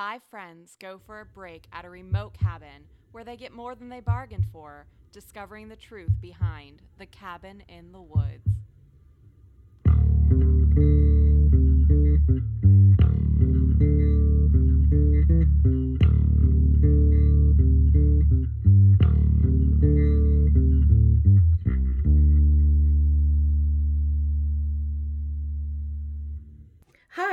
Five friends go for a break at a remote cabin where they get more than they bargained for, discovering the truth behind the cabin in the woods.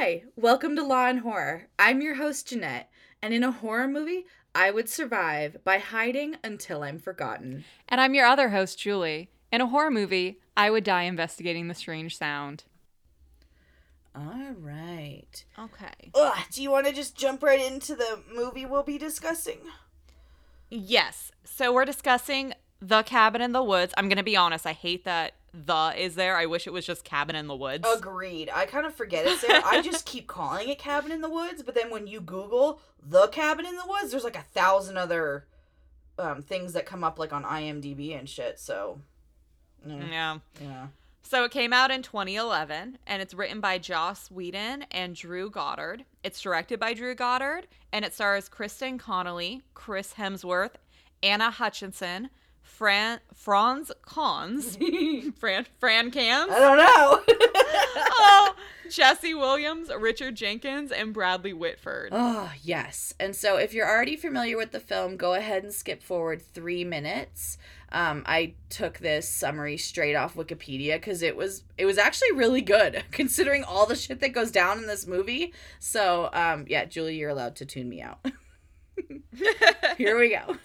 Hi, welcome to Law and Horror. I'm your host, Jeanette, and in a horror movie, I would survive by hiding until I'm forgotten. And I'm your other host, Julie. In a horror movie, I would die investigating the strange sound. All right. Okay. Ugh, do you want to just jump right into the movie we'll be discussing? Yes. So we're discussing The Cabin in the Woods. I'm going to be honest, I hate that the is there. I wish it was just Cabin in the Woods. Agreed. I kind of forget it's there. I just keep calling it Cabin in the Woods, but then when you Google the Cabin in the Woods, there's like a thousand other um, things that come up like on IMDb and shit. So, mm, Yeah. yeah. So it came out in 2011, and it's written by Joss Whedon and Drew Goddard. It's directed by Drew Goddard, and it stars Kristen Connolly, Chris Hemsworth, Anna Hutchinson, Fran Franz Cons, Fran Fran Cans, I don't know. oh, Jesse Williams, Richard Jenkins, and Bradley Whitford. Oh, yes. And so if you're already familiar with the film, go ahead and skip forward three minutes. Um, I took this summary straight off Wikipedia because it was it was actually really good considering all the shit that goes down in this movie. So um, yeah, Julie, you're allowed to tune me out. Here we go.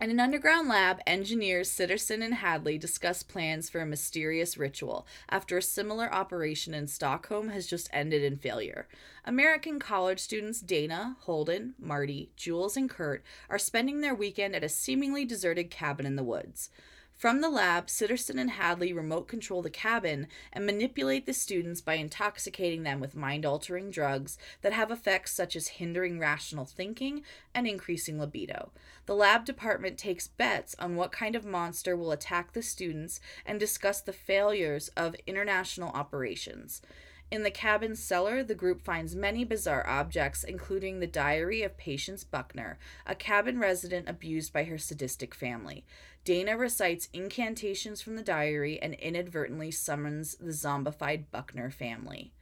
In an underground lab, engineers Sitterson and Hadley discuss plans for a mysterious ritual after a similar operation in Stockholm has just ended in failure. American college students Dana, Holden, Marty, Jules, and Kurt are spending their weekend at a seemingly deserted cabin in the woods. From the lab, Sitterson and Hadley remote control the cabin and manipulate the students by intoxicating them with mind altering drugs that have effects such as hindering rational thinking and increasing libido. The lab department takes bets on what kind of monster will attack the students and discuss the failures of international operations. In the cabin's cellar, the group finds many bizarre objects, including the diary of Patience Buckner, a cabin resident abused by her sadistic family. Dana recites incantations from the diary and inadvertently summons the zombified Buckner family.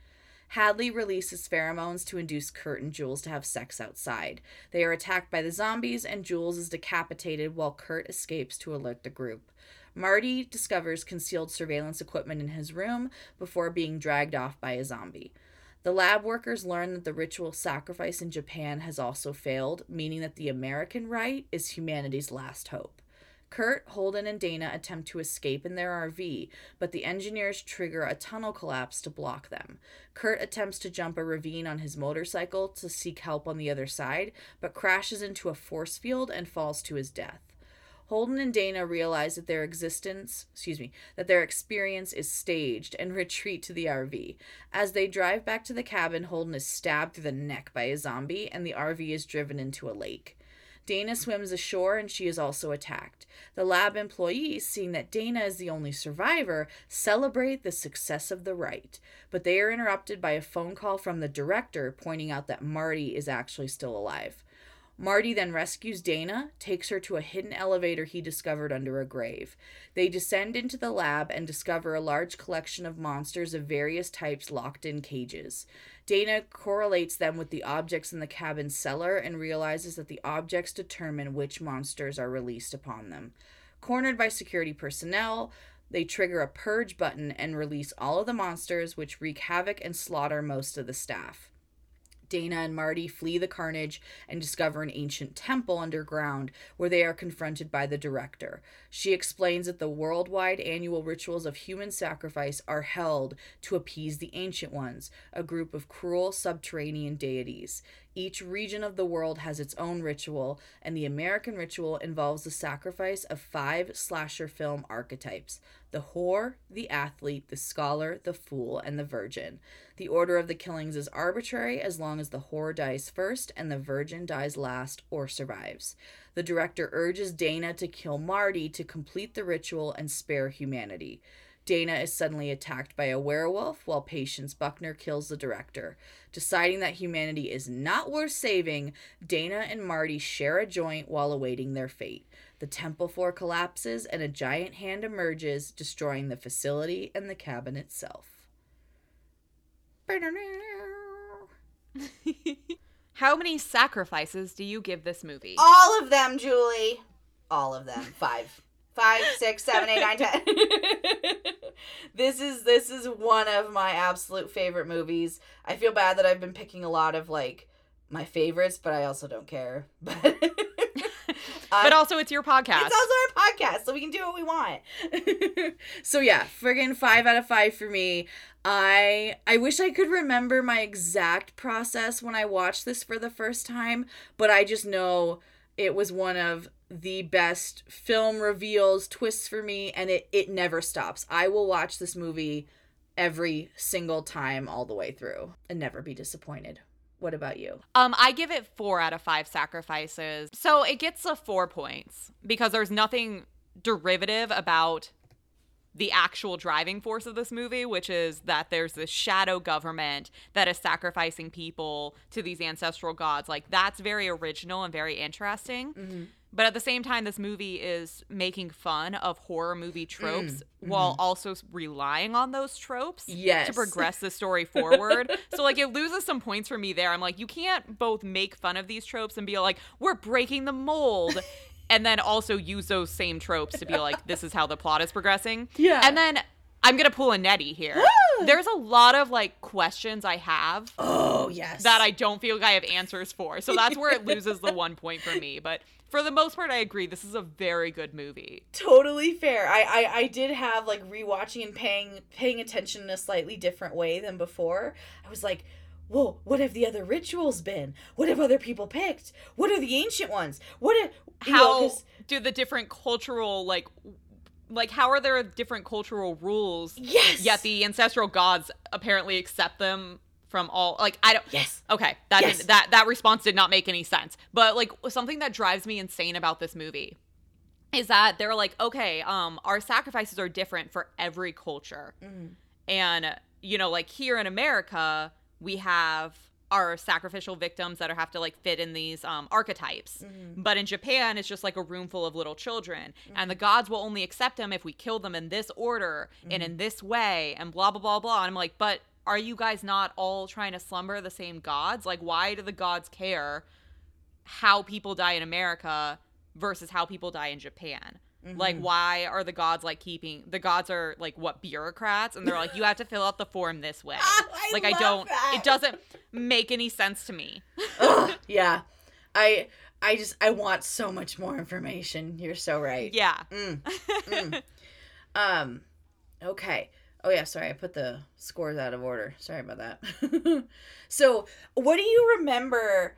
Hadley releases pheromones to induce Kurt and Jules to have sex outside. They are attacked by the zombies, and Jules is decapitated while Kurt escapes to alert the group. Marty discovers concealed surveillance equipment in his room before being dragged off by a zombie. The lab workers learn that the ritual sacrifice in Japan has also failed, meaning that the American rite is humanity's last hope. Kurt, Holden, and Dana attempt to escape in their RV, but the engineers trigger a tunnel collapse to block them. Kurt attempts to jump a ravine on his motorcycle to seek help on the other side, but crashes into a force field and falls to his death. Holden and Dana realize that their existence, excuse me, that their experience is staged and retreat to the RV. As they drive back to the cabin, Holden is stabbed through the neck by a zombie and the RV is driven into a lake. Dana swims ashore and she is also attacked. The lab employees, seeing that Dana is the only survivor, celebrate the success of the rite, but they are interrupted by a phone call from the director pointing out that Marty is actually still alive. Marty then rescues Dana, takes her to a hidden elevator he discovered under a grave. They descend into the lab and discover a large collection of monsters of various types locked in cages. Dana correlates them with the objects in the cabin cellar and realizes that the objects determine which monsters are released upon them. Cornered by security personnel, they trigger a purge button and release all of the monsters, which wreak havoc and slaughter most of the staff. Dana and Marty flee the carnage and discover an ancient temple underground where they are confronted by the director. She explains that the worldwide annual rituals of human sacrifice are held to appease the Ancient Ones, a group of cruel subterranean deities. Each region of the world has its own ritual, and the American ritual involves the sacrifice of five slasher film archetypes the whore, the athlete, the scholar, the fool, and the virgin. The order of the killings is arbitrary as long as the whore dies first and the virgin dies last or survives. The director urges Dana to kill Marty to complete the ritual and spare humanity. Dana is suddenly attacked by a werewolf while Patience Buckner kills the director. Deciding that humanity is not worth saving, Dana and Marty share a joint while awaiting their fate. The temple floor collapses and a giant hand emerges, destroying the facility and the cabin itself. How many sacrifices do you give this movie? All of them, Julie. All of them. Five. Five, six, seven, eight, nine, ten. this is this is one of my absolute favorite movies. I feel bad that I've been picking a lot of like my favorites, but I also don't care. But Uh, but also, it's your podcast. it's also our podcast, so we can do what we want. so yeah, friggin' five out of five for me. I I wish I could remember my exact process when I watched this for the first time, but I just know it was one of the best film reveals, twists for me, and it it never stops. I will watch this movie every single time all the way through and never be disappointed. What about you? Um, I give it four out of five sacrifices. So it gets a four points because there's nothing derivative about the actual driving force of this movie, which is that there's this shadow government that is sacrificing people to these ancestral gods. Like, that's very original and very interesting. But at the same time, this movie is making fun of horror movie mm, tropes mm-hmm. while also relying on those tropes Yes. to progress the story forward. so, like, it loses some points for me there. I'm like, you can't both make fun of these tropes and be like, we're breaking the mold. And then also use those same tropes to be like, this is how the plot is progressing. Yeah. And then I'm gonna pull a Nettie here. There's a lot of like questions I have Oh yes. that I don't feel like I have answers for. So that's where it loses the one point for me. But for the most part, I agree. This is a very good movie. totally fair. I, I I did have like rewatching and paying paying attention in a slightly different way than before. I was like, whoa, what have the other rituals been? What have other people picked? What are the ancient ones? What are, you know, do the different cultural like like how are there different cultural rules? Yes. Yet the ancestral gods apparently accept them from all like I don't Yes. Okay, that Yes. did, that that response did not make any sense. But like something that drives me insane about this movie is that they're like, okay, um, our sacrifices are different for every culture, Mm. and you know, like here in America, we have our sacrificial victims that are, have to like fit in these um, archetypes. Mm-hmm. But in Japan, it's just like a room full of little children, and the gods will only accept them if we kill them in this order and Mm-hmm. in this way, and blah blah blah blah. And I'm like, but are you guys not all trying to slumber the same gods? Like, why do the gods care how people die in America versus how people die in Japan? Mm-hmm. Like, why are the gods like keeping the gods are like what bureaucrats, and they're like, you have to fill out the form this way. I like, I don't. that. It doesn't make any sense to me. Ugh, yeah. I I just I want so much more information. You're so right. Yeah. Mm, mm. um okay. Oh yeah, sorry. I put the scores out of order. Sorry about that. So, what do you remember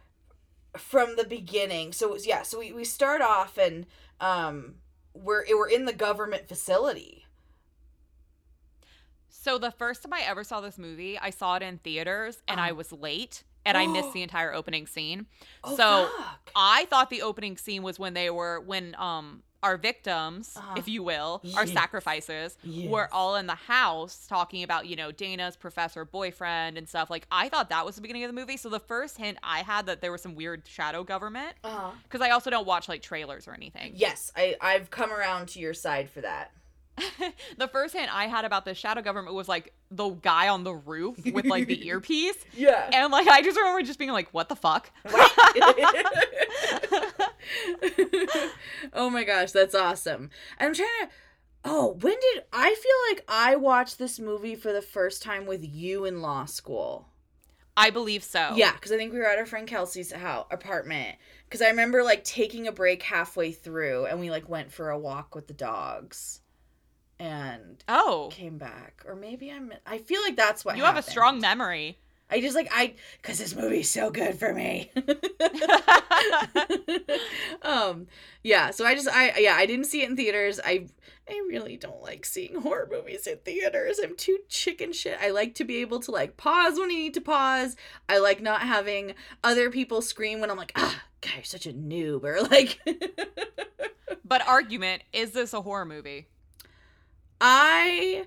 from the beginning? So, yeah, so we, we start off and um we're we're in the government facility. So the first time I ever saw this movie, I saw it in theaters, and I Oh. was late, and I missed the entire opening scene. Oh, so fuck. I thought the opening scene was when they were when um our victims, Uh-huh. if you will, our sacrifices, Yes. were all in the house talking about, you know, Dana's professor boyfriend and stuff. Like I thought that was the beginning of the movie. So the first hint I had that there was some weird shadow government Uh-huh. because I also don't watch like trailers or anything. Yes, I I've come around to your side for that. the first hint I had about the shadow government was like the guy on the roof with like the earpiece. Yeah. And like I just remember just being like, what the fuck? oh my gosh, that's awesome. And I'm trying to Oh, when did I feel like I watched this movie for the first time with you in law school? I believe so. Yeah, because I think we were at our friend Kelsey's house apartment. Because I remember like taking a break halfway through, and we like went for a walk with the dogs, and Oh. came back. Or maybe I'm. I feel like that's what You have a strong memory. I just like I because this movie's so good for me. um, yeah. So I just I yeah I didn't see it in theaters. I I really don't like seeing horror movies in theaters. I'm too chicken shit. I like to be able to like pause when I need to pause. I like not having other people scream when I'm like ah God you're such a noob or like. but argument, is this a horror movie? I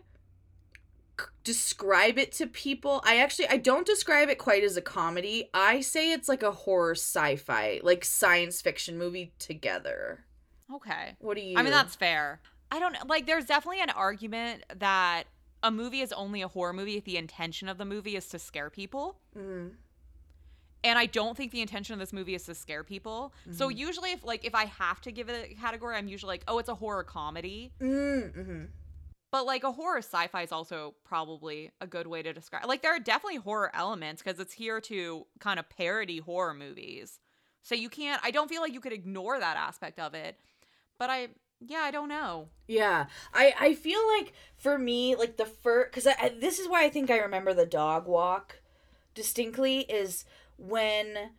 describe it to people, I actually I don't describe it quite as a comedy. I say it's like a horror sci-fi, like science fiction movie together. Okay. What do you I mean, that's fair. I don't like. There's definitely an argument that a movie is only a horror movie if the intention of the movie is to scare people. Mm. And I don't think the intention of this movie is to scare people. So Mm-hmm. usually, if like if I have to give it a category, I'm usually like, oh, it's a horror comedy. Mm, mhm. But like a horror sci-fi is also probably a good way to describe. Like there are definitely horror elements because it's here to kind of parody horror movies. So you can't. I don't feel like you could ignore that aspect of it. But I, yeah, I don't know. Yeah, I I feel like for me, like the first, I, this is why I think I remember the dog walk distinctly is when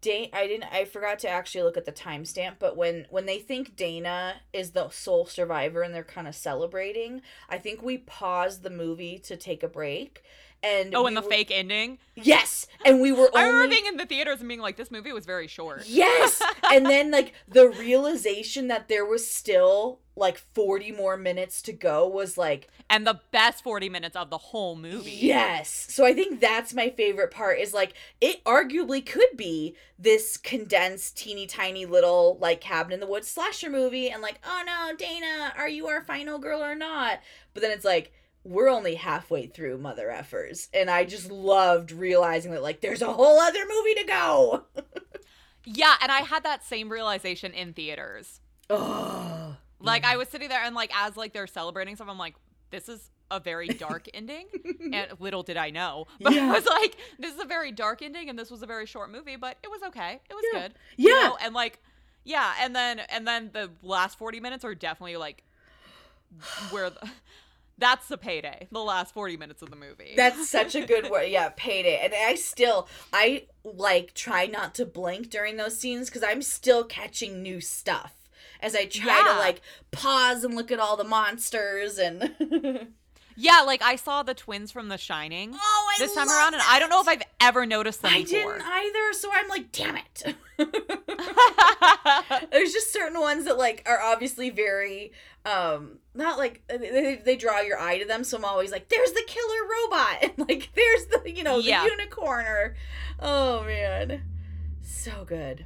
Dana. I didn't. I forgot to actually look at the timestamp, but when when they think Dana is the sole survivor and they're kind of celebrating, I think we paused the movie to take a break. And Oh, we and the were- fake ending. yes, and we were. I remember being in the theaters and being like, this movie was very short. Yes. and then like the realization that there was still like 40 more minutes to go was like And the best 40 minutes of the whole movie. yes. So I think that's my favorite part is like it arguably could be this condensed teeny tiny little like cabin in the woods slasher movie and like oh no, Dana, are you our final girl or not? But then it's like we're only halfway through mother effers and I just loved realizing that like there's a whole other movie to go. Yeah, and I had that same realization in theaters. Oh. Like I was sitting there and like as like they're celebrating something I'm like, this is a very dark ending. And little did I know. But Yeah. I was like, this is a very dark ending and this was a very short movie, but it was okay. It was Yeah. good. you Yeah. know? And like yeah, and then and then the last 40 minutes are definitely like where the, that's the payday. The last 40 minutes of the movie. That's such a good word. Yeah, payday. And I still, I like try not to blink during those scenes because I'm still catching new stuff as I try Yeah. to like pause and look at all the monsters and. yeah, like I saw the twins from The Shining oh, I this time around, and I don't know if. I've ever noticed them I before. didn't either, so I'm like, damn it. There's just certain ones that like are obviously very um not like they, they draw your eye to them so i'm always like there's the killer robot and like there's the you know the Yeah. unicorn or oh man so good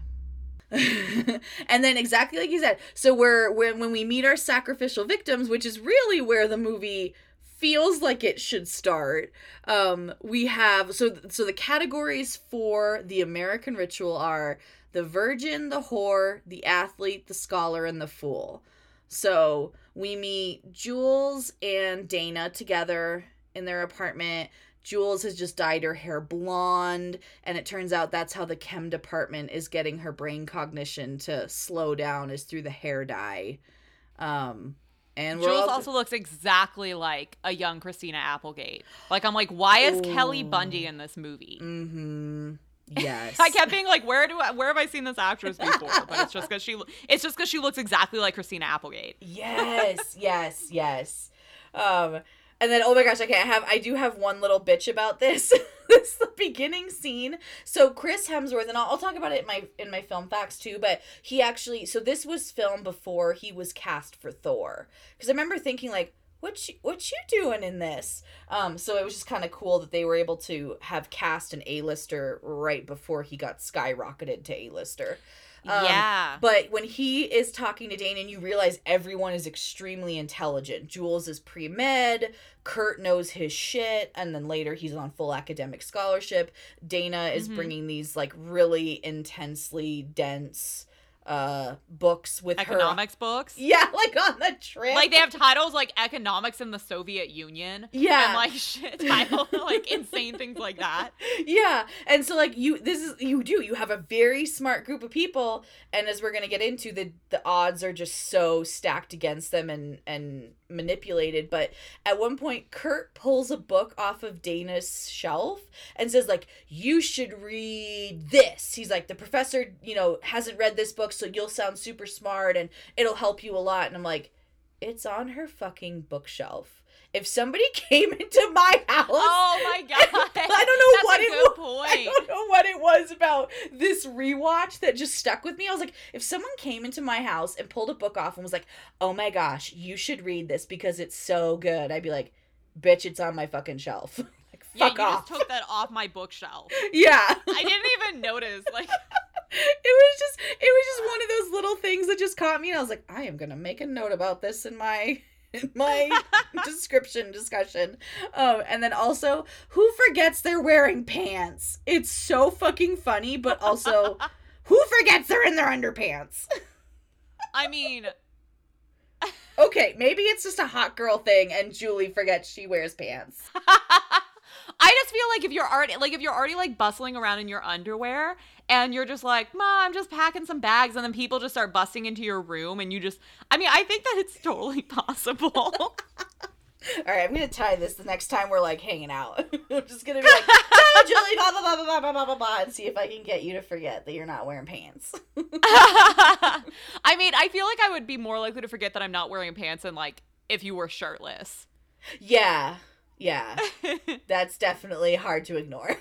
and then exactly like you said so we're when when we meet our sacrificial victims which is really where the movie feels like it should start. Um we have so so the categories for the american ritual are the virgin the whore the athlete the scholar and the fool. So we meet jules and dana together in their apartment. Jules has just dyed her hair blonde and it turns out that's how the chem department is getting her brain cognition to slow down is through the hair dye. Um and Jules also looks exactly like a young Christina Applegate. Like I'm like, why is Kelly Bundy in this movie? mm-hmm yes I kept being like, where do I, where have I seen this actress before? But it's just because she it's just because she looks exactly like Christina Applegate. Yes, yes, yes. Um, and then oh my gosh, okay, I have I do have one little bitch about this. this is the beginning scene. So Chris Hemsworth, and I'll, I'll talk about it in my in my film facts too. But he actually, so this was filmed before he was cast for Thor. Because I remember thinking like, what you, what you doing in this? Um, so it was just kind of cool that they were able to have cast an A lister right before he got skyrocketed to A lister. Um, yeah. But when he is talking to Dana and you realize everyone is extremely intelligent. Jules is pre med, Kurt knows his shit, and then later he's on full academic scholarship. Dana is Mhm. bringing these like really intensely dense uh books with her. Economics books. Yeah, like on the trip. Like they have titles like economics in the Soviet Union. Yeah. And like shit title like insane things like that. yeah and so like you this is you do you have a very smart group of people and as we're gonna get into the the odds are just so stacked against them and and manipulated but at one point kurt pulls a book off of dana's shelf and says like you should read this he's like the professor you know hasn't read this book so you'll sound super smart and it'll help you a lot and i'm like it's on her fucking bookshelf if somebody came into my house Oh my god. I don't know That's what a it good was. I don't know what it was about this rewatch that just stuck with me. I was like, if someone came into my house and pulled a book off and was like, "Oh my gosh, you should read this because it's so good," I'd be like, bitch, it's on my fucking shelf. like, Yeah, fuck you off. just took that off my bookshelf. yeah. I didn't even notice. Like, was just it was just one of those little things that just caught me and I was like, I am gonna make a note about this in my in my description discussion. Um and then also who forgets they're wearing pants? It's so fucking funny, but also who forgets they're in their underpants? I mean, Okay, maybe it's just a hot girl thing and Julie forgets she wears pants. I just feel like if you're already like if you're already like bustling around in your underwear and you're just like, "Mom, I'm just packing some bags," and then people just start busting into your room and you just I mean, I think that it's totally possible. All right, I'm gonna tie this the next time we're like hanging out. I'm just gonna be like, "Tell Julie, blah blah blah blah blah blah blah blah blah," and see if I can get you to forget that you're not wearing pants. I mean, I feel like I would be more likely to forget that I'm not wearing pants than like if you were shirtless. yeah, yeah, that's definitely hard to ignore.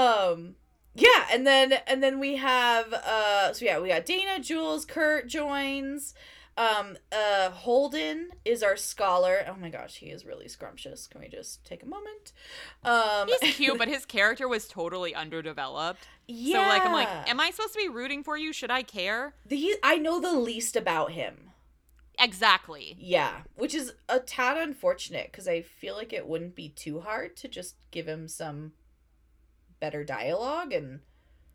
Um, yeah, and then and then we have uh, so yeah, we got Dana, Jules, Kurt joins. Um, uh, Holden is our scholar. Oh my gosh, he is really scrumptious. Can we just take a moment? Um, He's cute, but his character was totally underdeveloped. yeah. So like I'm like, am I supposed to be rooting for you? Should I care? the I know the least about him. Exactly. Yeah, which is a tad unfortunate because I feel like it wouldn't be too hard to just give him some better dialogue and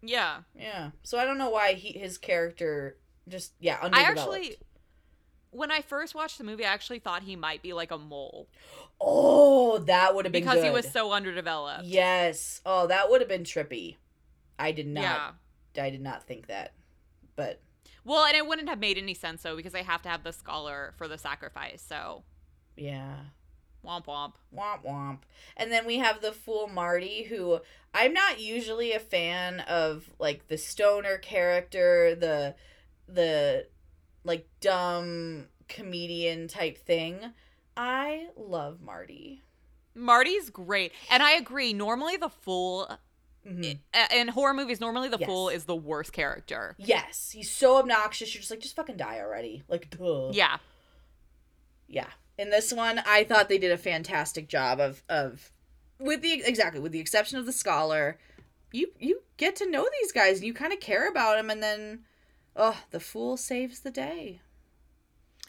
Yeah. yeah. So I don't know why he his character just yeah I underdeveloped. actually when I first watched the movie, I actually thought he might be like a mole oh that would have been because he was so underdeveloped. yes oh that would have been trippy. I did not Yeah. I did not think that, but Well, and it wouldn't have made any sense though because they have to have the scholar for the sacrifice. So yeah. Womp womp. Womp womp. And then we have the fool Marty, who I'm not usually a fan of like the stoner character, the the like dumb comedian type thing. I love Marty. Marty's great, and I agree. Normally, the fool Mhm. in horror movies, normally the Yes. fool is the worst character. Yes, he's so obnoxious. You're just like, just fucking die already. Like, duh. Yeah, yeah in this one i thought they did a fantastic job of of with the exactly with the exception of the scholar you you get to know these guys and you kind of care about them and then oh the fool saves the day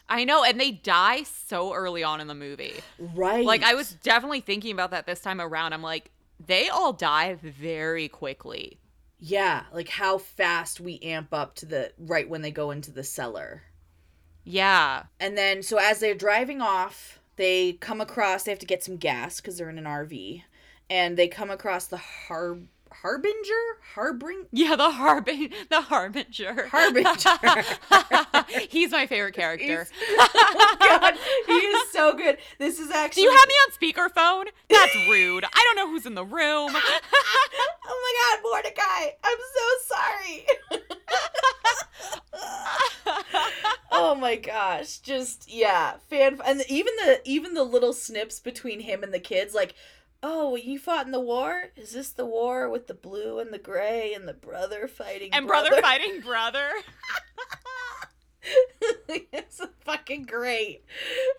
I know, and they die so early on in the movie. right Like I was definitely thinking about that this time around. I'm like, they all die very quickly. yeah like how fast we amp up to the right when they go into the cellar Yeah. and then so as they're driving off they come across they have to get some gas because they're in an rv and they come across the har harbinger harbing Yeah, the harbin the harbinger. Harbinger. He's my favorite character. Oh god, he is so good. This is actually. Do you have me on speakerphone? That's rude. I don't know who's in the room. oh my god, Mordecai! I'm so oh my gosh, just yeah, fan and even the even the little snips between him and the kids, like. Oh, you fought in the war? Is this the war with the blue and the gray and the brother fighting and brother fighting brother. it's fucking great.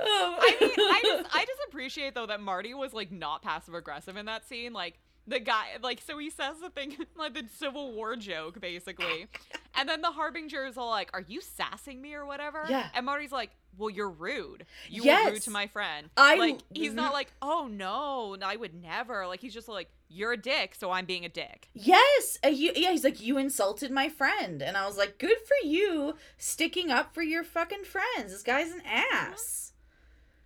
Um, I mean, I just I just appreciate though that Marty was like not passive aggressive in that scene. Like the guy like so he says the thing like the Civil War joke basically. And then the harbinger is all like, Are you sassing me or whatever? Yeah. And Marty's like, Well, you're rude. You were rude to my friend. I- like he's not like, Oh no, I would never. Like he's just like, You're a dick, so I'm being a dick. Yes, uh, you, yeah. He's like, you insulted my friend, and I was like, good for you, sticking up for your fucking friends. This guy's an ass.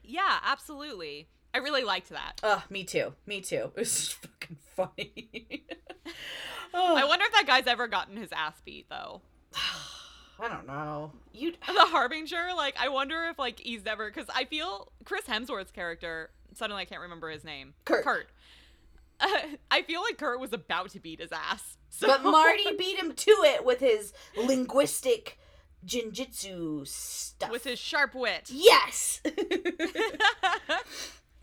Yeah, absolutely. I really liked that. Oh, me too. Me too. It was just fucking funny. oh, I wonder if that guy's ever gotten his ass beat though. I don't know. You. the harbinger like i wonder if like he's never because i feel chris hemsworth's character suddenly i can't remember his name Kurt. kurt uh, i feel like kurt was about to beat his ass so But Marty beat him to it with his linguistic jinjitsu stuff. with his sharp wit yes.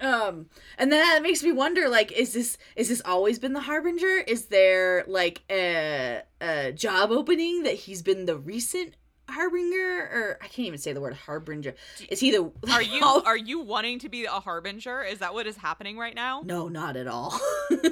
Um and then that makes me wonder like is this is this always been the harbinger is there like a, a job opening that he's been the recent harbinger or I can't even say the word harbinger. Is he the Are you are you wanting to be a harbinger? Is that what is happening right now? No, not at all. but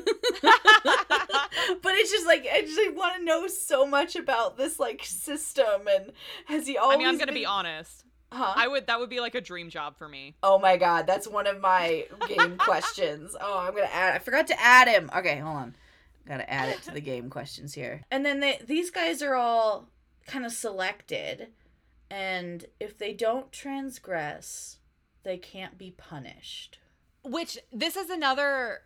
it's just like I just want to know so much about this like system and has he always I mean, I'm gonna been- be honest. Huh? I would that would be like a dream job for me. Oh my god, that's one of my game questions. Oh, I'm gonna add. I forgot to add him. Okay, hold on. Gotta add it to the game questions here. And then they, these guys are all kind of selected, and if they don't transgress, they can't be punished. Which this is another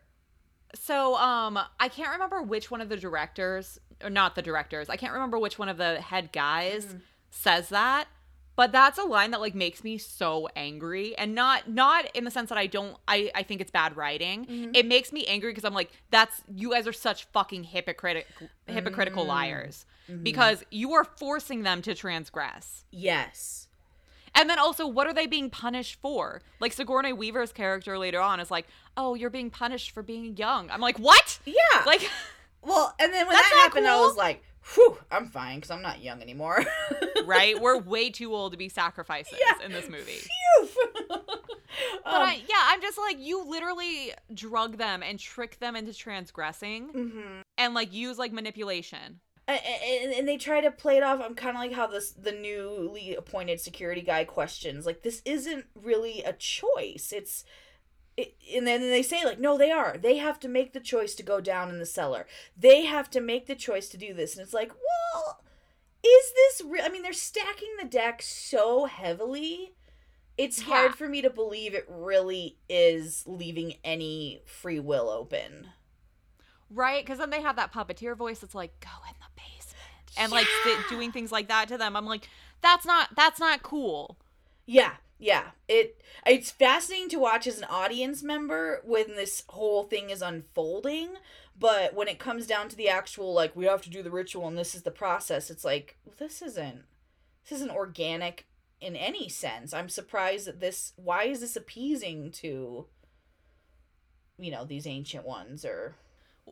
so um I can't remember which one of the directors or not the directors. I can't remember which one of the head guys Mhm. says that. But that's a line that like makes me so angry and not not in the sense that I don't I I think it's bad writing. Mhm. It makes me angry because I'm like that's you guys are such fucking hypocritical hypocritical Mm. liars Mhm. because you are forcing them to transgress. Yes. And then also, what are they being punished for? Like Sigourney Weaver's character later on is like, "Oh, you're being punished for being young." I'm like, "What?" Yeah. Like, well, and then when that happened, I was like, "Whew, I'm fine because I'm not young anymore." right? We're way too old to be sacrifices Yeah. in this movie. But Um, I, yeah, I'm just like, you literally drug them and trick them into transgressing mhm. and like use like manipulation. and, and, and they try to play it off. I'm kind of like how this the newly appointed security guy questions like this isn't really a choice. It's it, and then they say like no they are they have to make the choice to go down in the cellar they have to make the choice to do this and it's like well is this real i mean they're stacking the deck so heavily it's Yeah. hard for me to believe it really is leaving any free will open Right? Because then they have that puppeteer voice that's like, go in the basement. And like st- doing things like that to them. I'm like, that's not, that's not cool. Yeah, yeah. It it's fascinating to watch as an audience member when this whole thing is unfolding, but when it comes down to the actual like we have to do the ritual and this is the process, it's like this isn't this isn't organic in any sense. I'm surprised that this why is this appeasing to you know, these ancient ones or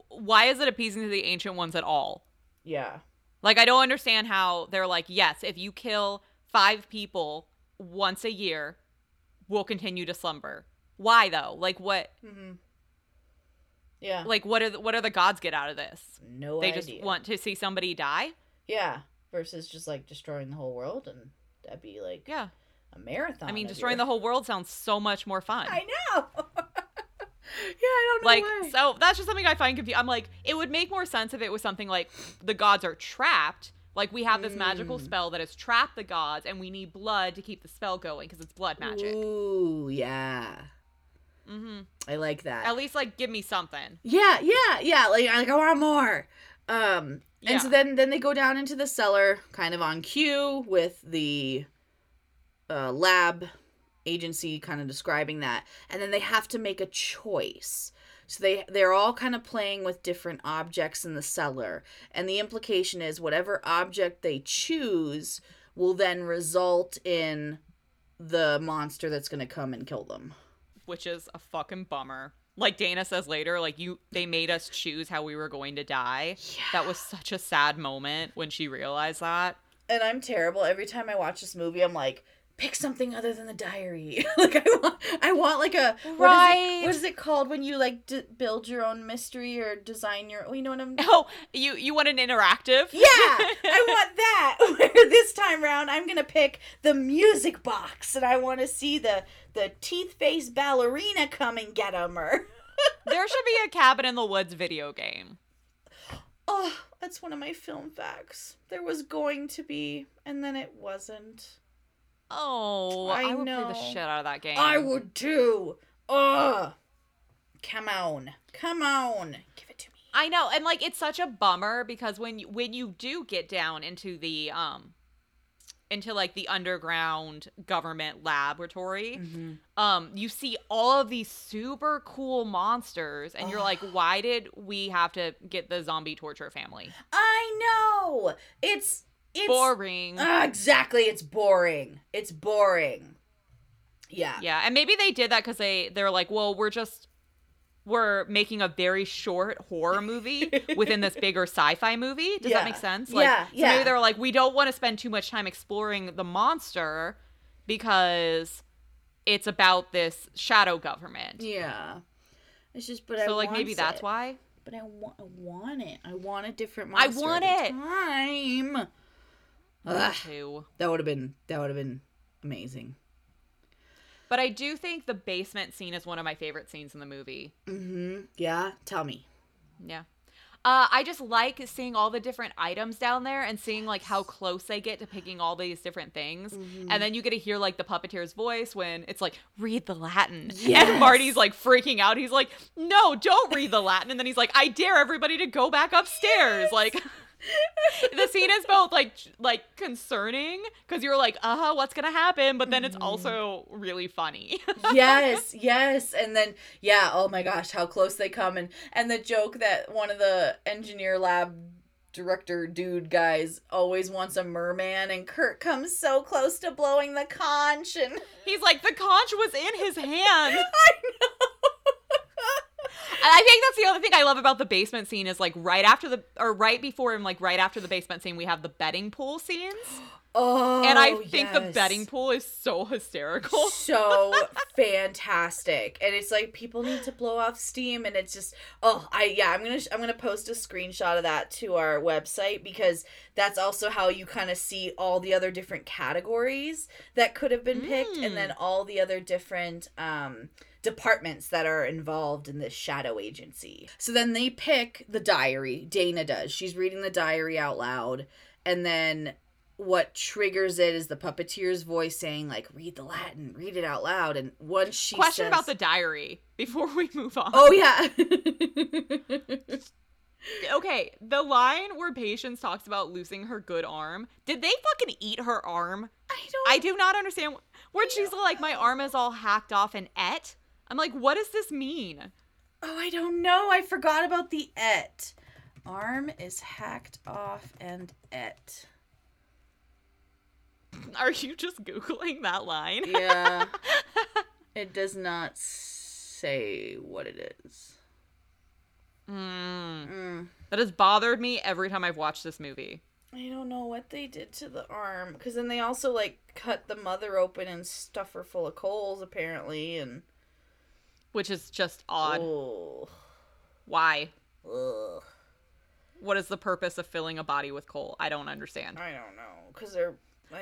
Why is it appeasing to the ancient ones at all? yeah. Like, I don't understand how they're like, yes, if you kill five people once a year, we'll continue to slumber. Why though? Like, what? Mhm. Yeah. Like, what are the, what are the gods get out of this? no they idea. just want to see somebody die. Yeah, versus just like destroying the whole world and that'd be like Yeah, a marathon. I mean, destroying your- the whole world sounds so much more fun. I know. yeah, I don't know like why. so that's just something i find confusing i'm like it would make more sense if it was something like the gods are trapped like we have this magical Mm. spell that has trapped the gods and we need blood to keep the spell going because it's blood magic Ooh, yeah. Mm-hmm. I like that. at least like give me something yeah, yeah, yeah. Like, like I want more. Um, and so then then they go down into the cellar, kind of on cue with the uh, lab agency kind of describing that, and then they have to make a choice. So they they're all kind of playing with different objects in the cellar, and the implication is whatever object they choose will then result in the monster that's going to come and kill them. which is a fucking bummer like dana says later like you they made us choose how we were going to die Yeah. that was such a sad moment when she realized that and I'm terrible. Every time I watch this movie, I'm like, pick something other than the diary. like I want, I want like a what is Right. it, what is it called when you like d- build your own mystery or design your? oh, You know what I'm? oh you you want an interactive Yeah, I want that. Where this time round, I'm gonna pick the music box, and I want to see the the teeth face ballerina come and get 'em, Or there should be a cabin in the woods video game oh, that's one of my film facts. There was going to be, and then it wasn't. Oh, I I, would play know. the shit out of that game. I would too. Ugh. Come on. Come on. Give it to me. I know, and like it's such a bummer because when you, when you do get down into the um into like the underground government laboratory, Mm-hmm. um you see all of these super cool monsters and you're like why did we have to get the zombie torture family? I know. It's it's Boring. Ah, exactly. It's boring. It's boring. Yeah. yeah, and maybe they did that cuz they they're like, "Well, we're just we're making a very short horror movie within this bigger sci-fi movie. Does Yeah. that make sense? Yeah, so yeah. maybe they're like, we don't want to spend too much time exploring the monster because it's about this shadow government. Yeah. It's just, but I so like want maybe that's it. why. But I want, I want it. I want a different monster. I want it. Time. Ugh, too. that would have been. That would have been amazing. But I do think the basement scene is one of my favorite scenes in the movie. Mm-hmm. Yeah. Tell me. Yeah. Uh, I just like seeing all the different items down there and seeing like how close they get to picking all these different things. Mm-hmm. And then you get to hear like the puppeteer's voice when it's like, read the Latin. Yes. And Marty's like freaking out. He's like, no, don't read the Latin. And then he's like, I dare everybody to go back upstairs. Like, the scene is both like like concerning because you're like, uh huh, what's gonna happen? But then it's also really funny. yes, yes. And then yeah, oh my gosh, how close they come and and the joke that one of the engineer lab director dude guys always wants a merman and Kurt comes so close to blowing the conch and he's like, the conch was in his hand. I know. I think that's the other thing I love about the basement scene is like right after the or right before and like right after the basement scene we have the betting pool scenes. Oh, and I think the betting pool is so hysterical. so fantastic. And it's like people need to blow off steam and it's just oh i yeah i'm gonna i'm gonna post a screenshot of that to our website because that's also how you kind of see all the other different categories that could have been picked and Mm. then all the other different um departments that are involved in this shadow agency. So then they pick the diary. Dana does. She's reading the diary out loud. And then what triggers it is the puppeteer's voice saying like read the latin read it out loud and once she Question says, about the diary before we move on. oh yeah Okay, the line where Patience talks about losing her good arm, did they fucking eat her arm? i don't I do not understand. Where she's like, my arm is all hacked off and et. I'm like, what does this mean? oh i don't know i forgot about the et arm is hacked off and et Are you just Googling that line? yeah it does not say what it is Mm, mm. that has bothered me every time I've watched this movie. I don't know what they did to the arm because then they also like cut the mother open and stuff her full of coals apparently and Which is just odd. oh Why? ugh. What is the purpose of filling a body with coal? I don't understand. I don't know because they're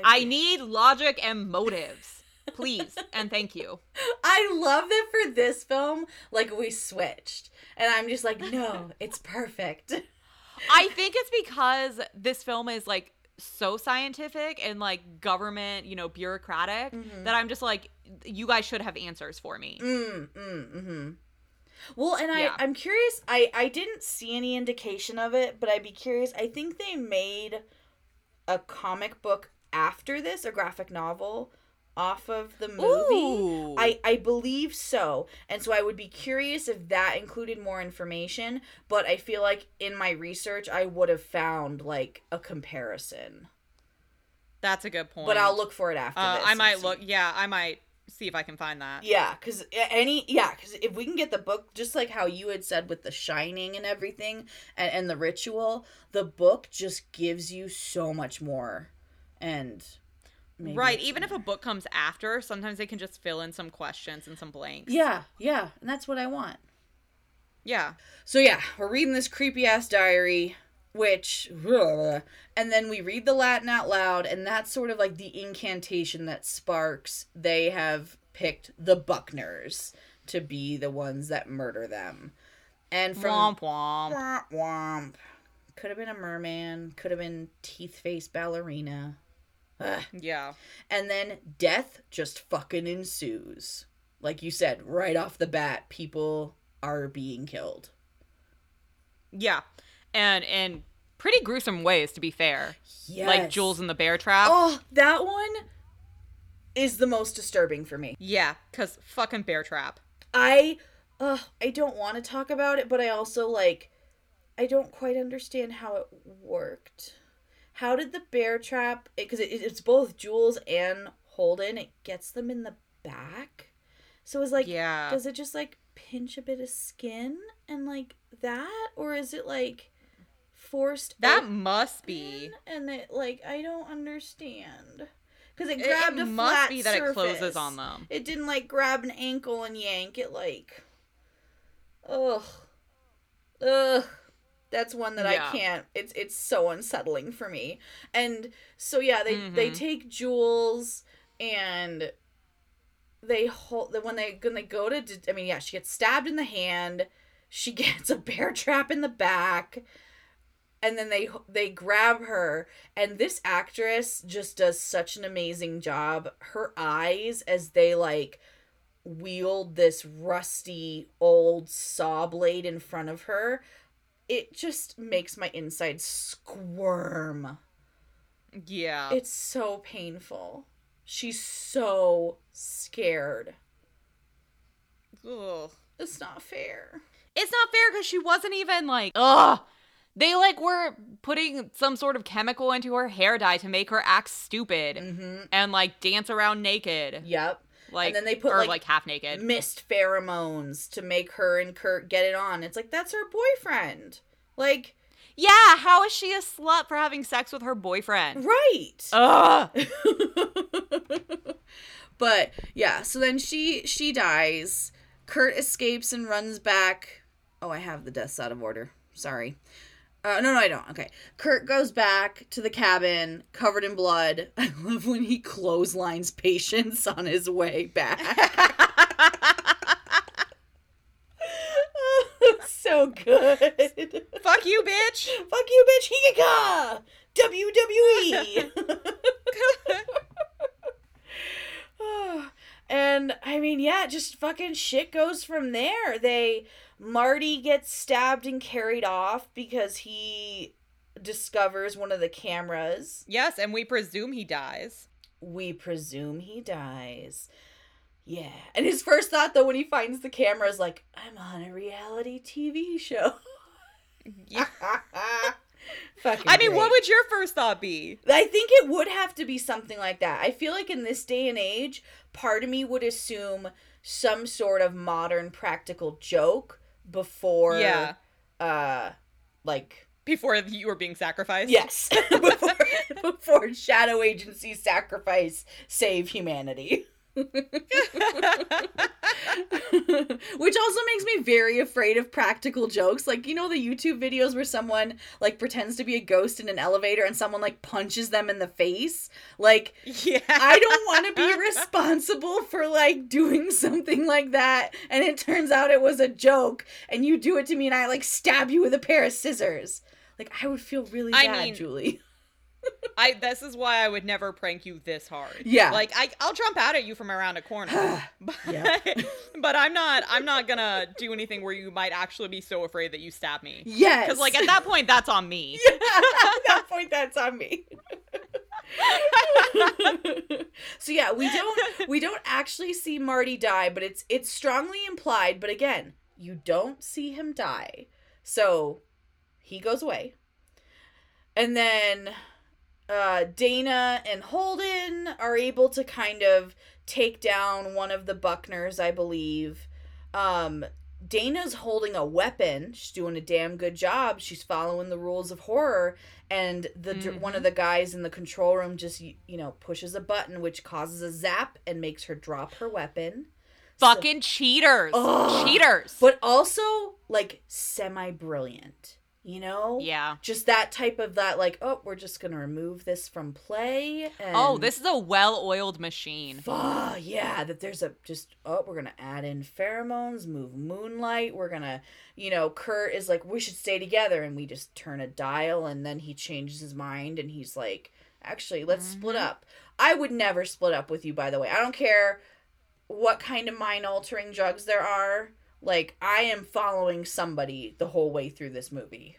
I need logic and motives. Please and thank you. I love that for this film like we switched and I'm just like no it's perfect I think it's because this film is like so scientific and like government, you know, bureaucratic Mhm. that I'm just like, you guys should have answers for me. mm mm mm well and I Yeah. I'm curious I I didn't see any indication of it but I'd be curious I think they made a comic book after this a graphic novel off of the movie Ooh. I, I believe so. And so I would be curious if that included more information, but I feel like in my research I would have found like a comparison. That's a good point. But I'll look for it after Uh, this. I might look. Yeah, I might see if I can find that. Yeah, cuz any yeah, cuz if we can get the book just like how you had said with the shining and everything and and the ritual, the book just gives you so much more. And maybe right. Even if a book comes after, sometimes they can just fill in some questions and some blanks. Yeah, yeah, and that's what I want. Yeah. So yeah, we're reading this creepy ass diary, which, and then we read the Latin out loud, and that's sort of like the incantation that sparks. They have picked the Buckners to be the ones that murder them, and from Womp womp. womp womp, could have been a merman, could have been teeth face ballerina, Ugh. Yeah. and then death just fucking ensues. Like you said, right off the bat, people are being killed. Yeah. And in pretty gruesome ways, to be fair. Yes. Like Jules in the Bear Trap. Oh, that one is the most disturbing for me. Yeah, because fucking Bear Trap. I uh I don't want to talk about it, but I also like I don't quite understand how it worked. How did the bear trap because it, it's both Jules and Holden, it gets them in the back. So it's like Yeah. does it just like pinch a bit of skin and like that or is it like forced That must be. and it like I don't understand because it It, grabbed it a must flat be that it closes on them. It didn't like grab an ankle and yank. It like, ugh, ugh. That's one that Yeah. I can't. It's it's so unsettling for me. And so yeah, they they Mhm. take Jules and they hold the when they when they go to. I mean, yeah, she gets stabbed in the hand. She gets a bear trap in the back. And then they they grab her and this actress just does such an amazing job. Her eyes as they like wield this rusty old saw blade in front of her, it just makes my insides squirm. Yeah. It's so painful. She's so scared. Ugh. It's not fair. It's not fair because she wasn't even like, ugh. They like were putting some sort of chemical into her hair dye to make her act stupid Mm-hmm. and like dance around naked, Yep. Like then they put, or like, like, half naked. Mist pheromones to make her and Kurt get it on. It's like that's her boyfriend. Like, Yeah, how is she a slut for having sex with her boyfriend? right. Ugh. but yeah, so then she she dies. Kurt escapes and runs back. Oh, I have the deaths out of order. Sorry. Uh, no, no, I don't. Okay. Kurt goes back to the cabin covered in blood. I love when he clotheslines patients on his way back. so good. Fuck you, bitch. Fuck you, bitch. Higa! WWE. and I mean, yeah, just fucking shit goes from there. They Marty gets stabbed and carried off because he discovers one of the cameras. yes, and we presume he dies. We presume he dies. Yeah. And his first thought though when he finds the camera is like, I'm on a reality TV show. Yeah. Fucking I mean, great. what would your first thought be? I think it would have to be something like that. I feel like in this day and age, part of me would assume some sort of modern practical joke before Yeah. uh like Before you were being sacrificed? yes, before before shadow agency sacrifice save humanity. Which also makes me very afraid of practical jokes. Like, you know, the YouTube videos where someone like pretends to be a ghost in an elevator and someone like punches them in the face? Like, yeah. I don't want to be responsible for like doing something like that and it turns out it was a joke and you do it to me and I like stab you with a pair of scissors. Like, I would feel really I bad, mean- Julie. I this is why I would never prank you this hard. Yeah. Like I I'll jump out at you from around a corner. but, Yeah. but I'm not I'm not gonna do anything where you might actually be so afraid that you stab me. Yes. Because like at that point that's on me. Yeah, at that point that's on me so yeah we don't we don't actually see marty die but it's it's strongly implied but again you don't see him die so he goes away and then uh dana and holden are able to kind of take down one of the buckners i believe um Dana's holding a weapon. She's doing a damn good job. She's following the rules of horror. And the dr one of the guys in the control room just you know pushes a button, which causes a zap and makes her drop her weapon. So- Fucking cheaters. Ugh. Cheaters. but also like semi brilliant. You know, yeah. just that type of that like oh we're just gonna remove this from play. And Oh, this is a well-oiled machine. Fuh, yeah, that there's a just oh, we're gonna add in pheromones, move moonlight. We're gonna, you know, Kurt is like, we should stay together, and we just turn a dial, and then he changes his mind, and he's like, actually, let's split Mhm. up. I would never split up with you, by the way. I don't care what kind of mind altering drugs there are. Like, I am following somebody the whole way through this movie.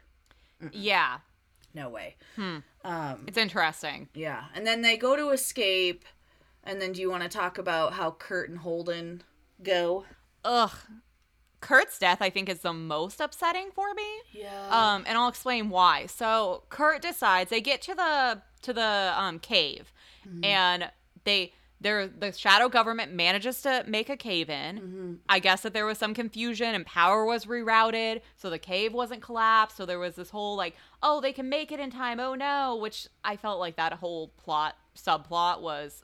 Yeah. No way. Hmm. Um, It's interesting. yeah, and then they go to escape, and then do you want to talk about how Kurt and Holden go? Ugh. Kurt's death, I think, is the most upsetting for me. Yeah. Um, and I'll explain why. So Kurt decides they get to the to the um cave, Mm-hmm. and they there the shadow government manages to make a cave in. Mm-hmm. I guess that there was some confusion and power was rerouted, so the cave wasn't collapsed. So there was this whole like, oh, they can make it in time. Oh no, which I felt like that whole plot subplot was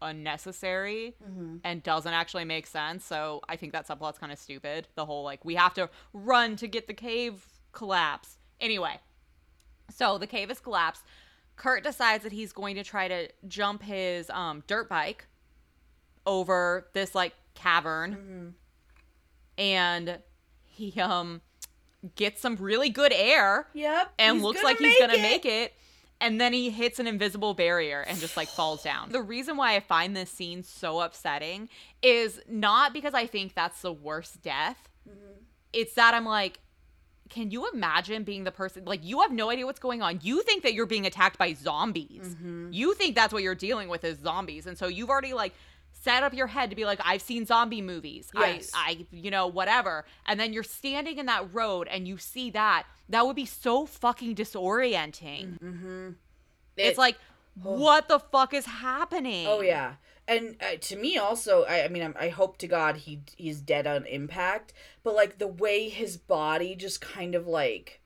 unnecessary Mm-hmm. and doesn't actually make sense. So I think that subplot's kind of stupid. The whole like we have to run to get the cave collapse. Anyway, so the cave is collapsed. Kurt decides that he's going to try to jump his um, dirt bike over this like cavern, Mm-hmm. and he um gets some really good air Yep. and looks like he's gonna it. make it. And then he hits an invisible barrier and just like falls down. The reason why I find this scene so upsetting is not because I think that's the worst death. Mm-hmm. It's that I'm like, can you imagine being the person like you have no idea what's going on? You think that you're being attacked by zombies. Mm-hmm. You think that's what you're dealing with is zombies. And so you've already like set up your head to be like I've seen zombie movies. Yes. I I you know whatever. And then you're standing in that road and you see that. That would be so fucking disorienting. Mm-hmm. It's like what the fuck is happening? Oh yeah, and uh, to me also, I, I mean, I'm, I hope to God he he's dead on impact. But like the way his body just kind of like,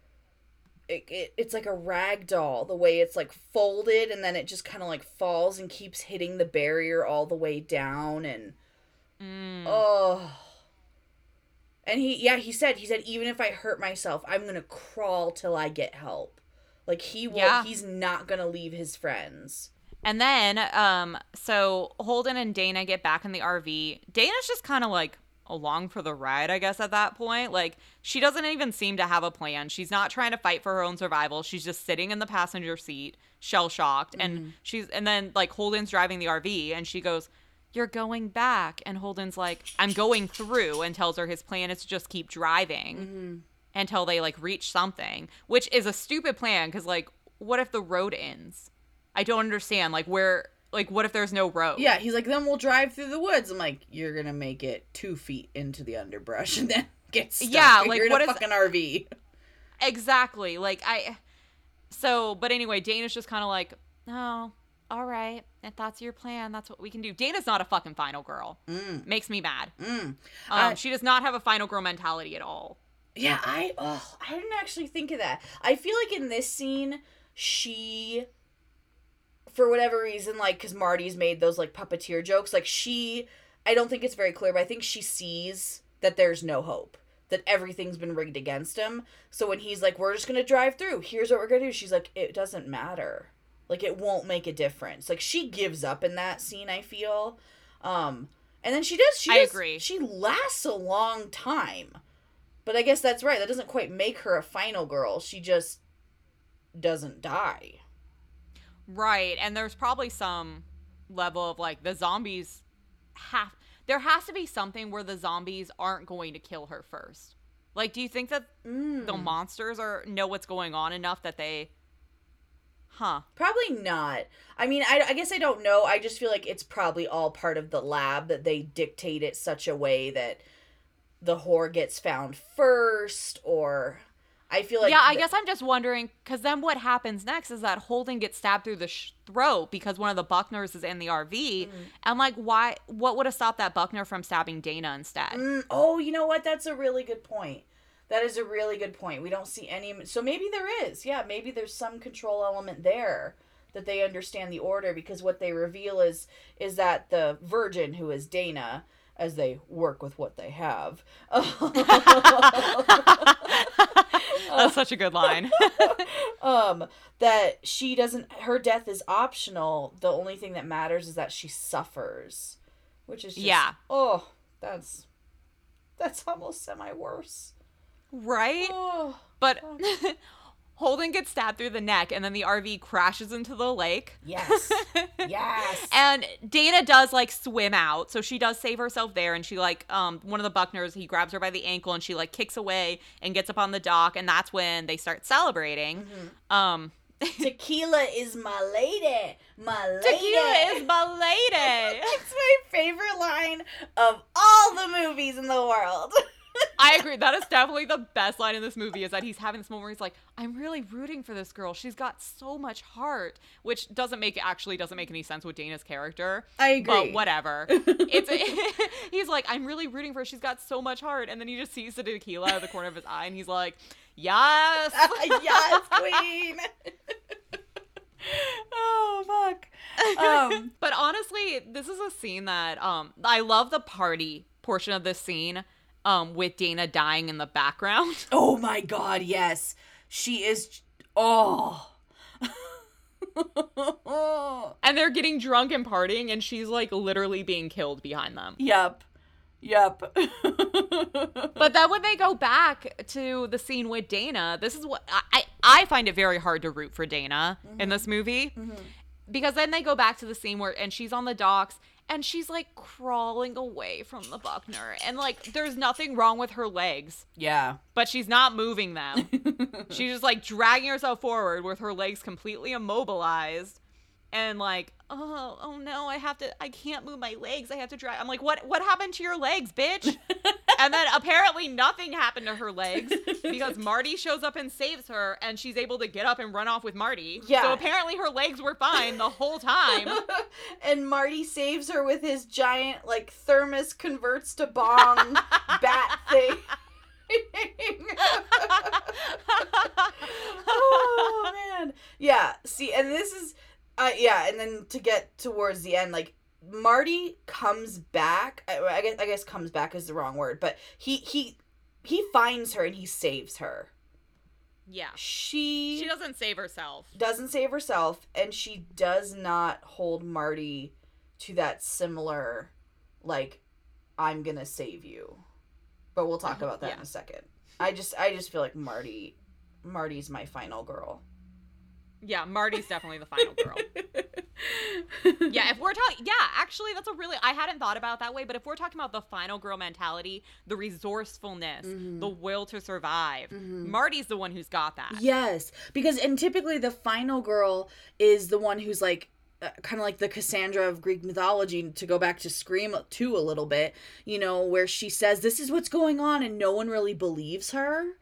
it, it it's like a rag doll. The way it's like folded and then it just kind of like falls and keeps hitting the barrier all the way down and Mm. oh. And he yeah he said he said even if I hurt myself I'm gonna crawl till I get help. Like he will Yeah. he's not gonna leave his friends. And then, um, so Holden and Dana get back in the RV. Dana's just kind of like along for the ride, I guess, at that point. Like, she doesn't even seem to have a plan. She's not trying to fight for her own survival. She's just sitting in the passenger seat, shell shocked. And she's, and then, like, Holden's driving the RV and she goes, You're going back. And Holden's like, I'm going through, and tells her his plan is to just keep driving until they, like, reach something, which is a stupid plan because, like, what if the road ends? I don't understand. Like where like what if there's no road? Yeah, he's like, then we'll drive through the woods. I'm like, you're gonna make it two feet into the underbrush and then get stuck. Yeah, You're like, in what a is- fucking RV. Exactly. Like I so but anyway, Dana's just kind of like, "Oh, all right. If that's your plan, that's what we can do." Dana's not a fucking final girl. Mm, Makes me mad. mm. Um, she does not have a final girl mentality at all. Yeah, I oh, I didn't actually think of that. I feel like in this scene, she, for whatever reason, like because Marty's made those like puppeteer jokes, like she, I don't think it's very clear, but I think she sees that there's no hope, that everything's been rigged against him. So when he's like, "We're just gonna drive through. Here's what we're gonna do," she's like, "It doesn't matter. Like it won't make a difference." Like she gives up in that scene. I feel. Um, and then she does. She I does- agree. She lasts a long time. But I guess that's right. That doesn't quite make her a final girl. She just doesn't die. Right. And there's probably some level of like the zombies have there has to be something where the zombies aren't going to kill her first. Like do you think that Mm. the monsters are know what's going on enough that they huh Probably not. I mean, I, I guess I don't know. I just feel like it's probably all part of the lab that they dictate it such a way that the whore gets found first, or I feel like yeah i guess i'm just wondering because then what happens next is that holden gets stabbed through the sh- throat because one of the buckners is in the rv Mm. and like why what would have stopped that buckner from stabbing dana instead Mm, oh, you know what? That's a really good point. That is a really good point. We don't see any. So maybe there is. Yeah, maybe there's some control element there that they understand the order because what they reveal is is that the virgin who is Dana as they work with what they have. that's such a good line um that she doesn't her death is optional. The only thing that matters is that she suffers, which is just, Yeah. Oh, that's that's almost semi worse. right Oh. but holden gets stabbed through the neck and then the rv crashes into the lake Yes. yes. And Dana does like swim out, so she does save herself there. And she like um one of the Buckners, he grabs her by the ankle and she like kicks away and gets up on the dock, and that's when they start celebrating. Mm-hmm. Um, Tequila is my lady. My lady. tequila is my lady. It's my favorite line of all the movies in the world. I agree. That is definitely the best line in this movie is that he's having this moment where he's like, I'm really rooting for this girl. She's got so much heart, which doesn't make actually doesn't make any sense with Dana's character. I agree. But whatever. it's he's like, I'm really rooting for her. She's got so much heart. And then he just sees the tequila out of the corner of his eye and he's like, Yes. yes, queen. oh fuck. Um, but honestly, this is a scene that um I love the party portion of this scene um with Dana dying in the background. oh my god, yes. She is oh. and they're getting drunk and partying and she's like literally being killed behind them. Yep. Yep. but then when they go back to the scene with Dana, this is what I I find it very hard to root for Dana mm-hmm. in this movie. Mm-hmm. Because then they go back to the scene where and she's on the docks and she's like crawling away from the Buckner and like there's nothing wrong with her legs. Yeah. But she's not moving them. she's just like dragging herself forward with her legs completely immobilized and like oh oh no i have to i can't move my legs i have to drag i'm like what what happened to your legs bitch and then apparently nothing happened to her legs because marty shows up and saves her and she's able to get up and run off with marty. Yeah. so apparently her legs were fine the whole time. And marty saves her with his giant like thermos converts to bomb bat thing. Oh man. Yeah see and this is uh, yeah, and then to get towards the end, like Marty comes back. I, I guess I guess comes back is the wrong word, but he he he finds her and he saves her. Yeah. She She doesn't save herself. Doesn't save herself and she does not hold Marty to that similar like I'm going to save you. But we'll talk uh-huh. about that yeah. in a second. I just I just feel like Marty Marty's my final girl. Yeah, Marty's definitely the final girl. yeah, if we're talking, yeah, actually, that's a really I hadn't thought about that way. But if we're talking about the final girl mentality, the resourcefulness, mm-hmm. the will to survive, mm-hmm. Marty's the one who's got that. Yes, because and typically the final girl is the one who's like uh, kind of like the Cassandra of Greek mythology to go back to Scream 2 a little bit, you know, where she says this is what's going on and no one really believes her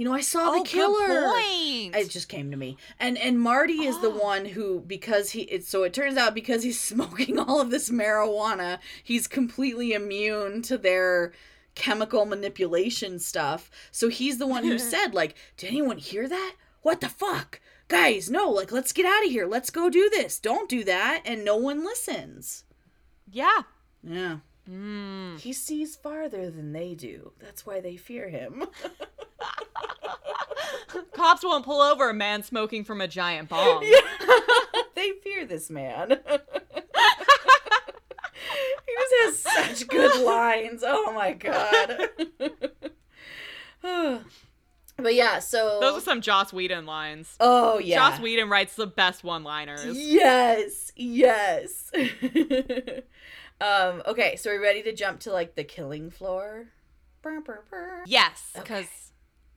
you know, I saw oh, the killer. It just came to me. And and Marty is oh. the one who because he it's so it turns out because he's smoking all of this marijuana, he's completely immune to their chemical manipulation stuff. So he's the one who said like, "Did anyone hear that? What the fuck?" Guys, no, like let's get out of here. Let's go do this. Don't do that. And no one listens. Yeah. Yeah. Mm. He sees farther than they do. That's why they fear him. Cops won't pull over a man smoking from a giant bomb. Yeah. they fear this man. he just has such good lines. Oh my god. but yeah, so those are some Joss Whedon lines. Oh yeah, Joss Whedon writes the best one-liners. Yes, yes. um. Okay, so we're ready to jump to like the killing floor. Yes, because. Okay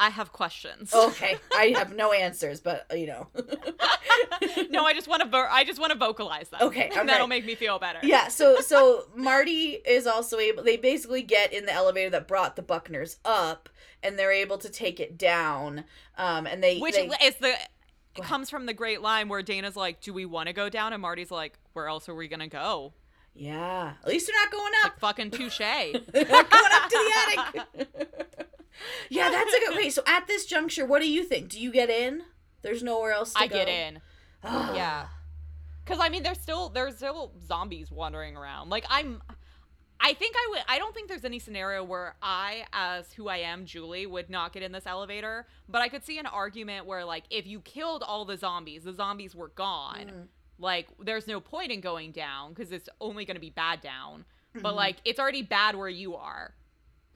I have questions. Okay, I have no answers, but you know. no, I just want to. Vo- I just want to vocalize them. Okay, and that'll make me feel better. Yeah. So so Marty is also able. They basically get in the elevator that brought the Buckners up, and they're able to take it down. Um, and they which they, is the. It comes from the great line where Dana's like, "Do we want to go down?" and Marty's like, "Where else are we gonna go?" Yeah. At least they're not going up. Like, fucking touche. We're going up to the attic yeah, that's a good. Wait, so at this juncture, what do you think? Do you get in? There's nowhere else to I go. get in. yeah. Cuz I mean there's still there's still zombies wandering around. Like I'm I think I would I don't think there's any scenario where I as who I am, Julie, would not get in this elevator, but I could see an argument where like if you killed all the zombies, the zombies were gone. Mm. Like there's no point in going down cuz it's only going to be bad down. Mm-hmm. But like it's already bad where you are.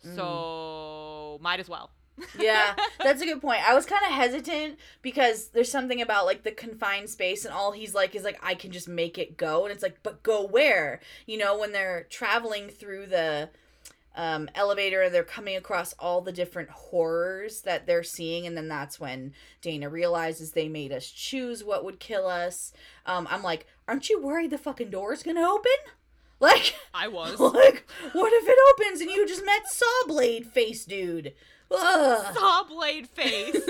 Mm. So might as well. yeah, that's a good point. I was kind of hesitant because there's something about like the confined space and all he's like is like I can just make it go and it's like but go where? You know, when they're traveling through the um, elevator and they're coming across all the different horrors that they're seeing and then that's when Dana realizes they made us choose what would kill us. Um, I'm like, aren't you worried the fucking door's going to open? Like, I was. like, what if it opens and you just met Sawblade face dude? Ugh. Saw blade face.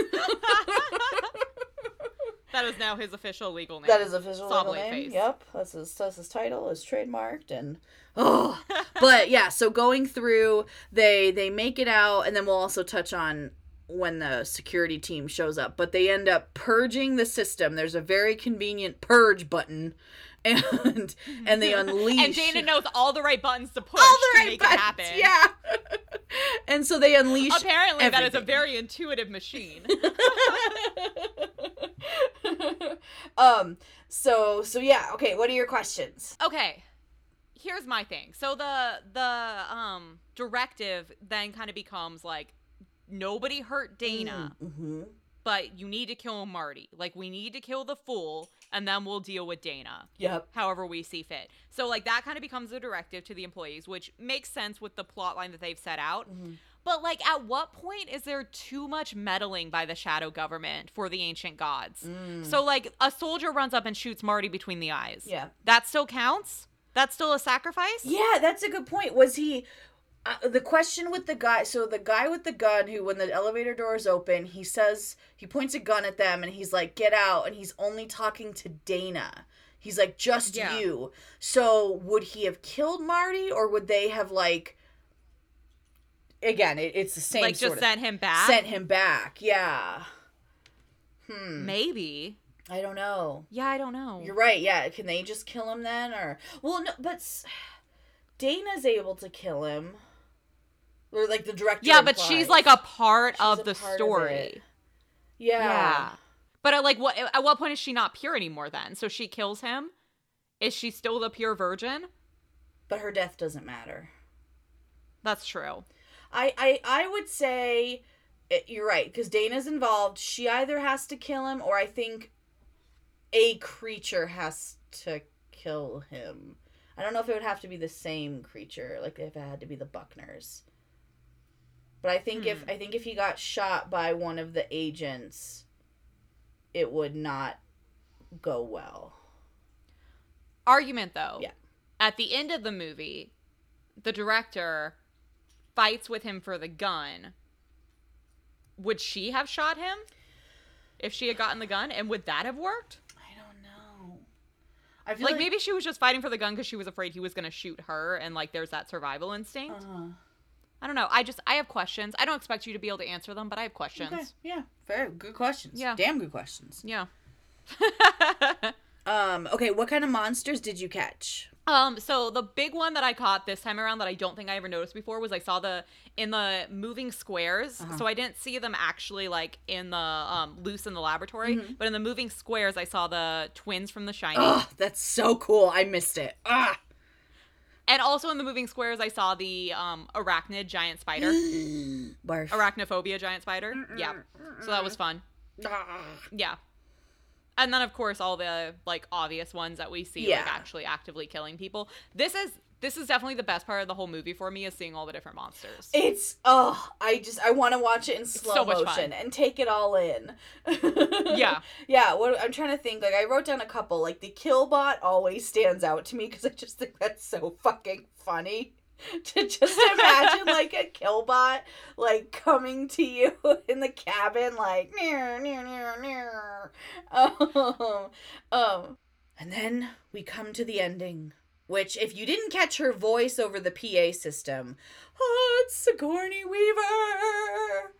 that is now his official legal name. That is official legal Sawblade name. face. Yep, that's his that's his title. Is trademarked and oh, but yeah. So going through, they they make it out, and then we'll also touch on when the security team shows up. But they end up purging the system. There's a very convenient purge button, and and they unleash. and Dana knows all the right buttons to push all the to right make buttons. it happen. Yeah. and so they unleash. Apparently, that is a very intuitive machine. um. So so yeah. Okay. What are your questions? okay here's my thing so the the um directive then kind of becomes like nobody hurt dana Mm-hmm. but you need to kill marty like we need to kill the fool and then we'll deal with dana Yep. however we see fit so like that kind of becomes a directive to the employees which makes sense with the plot line that they've set out Mm-hmm. but like at what point is there too much meddling by the shadow government for the ancient gods so like a soldier runs up and shoots marty between the eyes Yeah. that still counts that's still a sacrifice Yeah, that's a good point. Was he uh, the question with the guy? So the guy with the gun, who when the elevator door is open, he says he points a gun at them and he's like, "Get out!" And he's only talking to Dana. He's like, "Just Yeah. you." So would he have killed Marty, or would they have like? Again, it, it's the same. like just sent him back sent him back. Yeah. Hmm. maybe I don't know. yeah i don't know You're right. Yeah. Can they just kill him then, or well, no, but Dana's able to kill him, or like the director. yeah but she's like a part She's of a the part story it. yeah. yeah but at like what at what point is she not pure anymore then so she kills him is she still the pure virgin But her death doesn't matter. that's true I I I would say you're right because Dana's involved. She either has to kill him, or I think a creature has to kill him. I don't know if it would have to be the same creature, like if it had to be the Buckners. But I think if Hmm. I think if he got shot by one of the agents, it would not go well. argument though Yeah. at the end of the movie the director fights with him for the gun would she have shot him if she had gotten the gun and would that have worked I don't know. I feel like, maybe she was just fighting for the gun because she was afraid he was going to shoot her and like there's that survival instinct Uh-huh. I don't know i just i have questions i don't expect you to be able to answer them but i have questions Okay, yeah, very good questions. Yeah. damn good questions. yeah Um, okay, what kind of monsters did you catch? um so the big one that i caught this time around that i don't think i ever noticed before was i saw the in the moving squares Uh-huh. so i didn't see them actually like in the um loose in the laboratory Mm-hmm. but in the moving squares i saw the twins from the shining Oh, that's so cool. I missed it. Ah. And also in the moving squares i saw the um arachnid giant spider Barf. arachnophobia giant spider yeah so that was fun Ah. Yeah. And then of course all the like obvious ones that we see Yeah. like actually actively killing people. This is this is definitely the best part of the whole movie for me is seeing all the different monsters. It's oh, I just I want to watch it in slow so motion and take it all in. Yeah. yeah. What I'm trying to think, like I wrote down a couple. Like the Killbot always stands out to me because I just think that's so fucking funny. To just imagine like a killbot like coming to you in the cabin like near near near near. Um, um and then we come to the ending, which if you didn't catch her voice over the PA system, oh, it's Sigourney Weaver.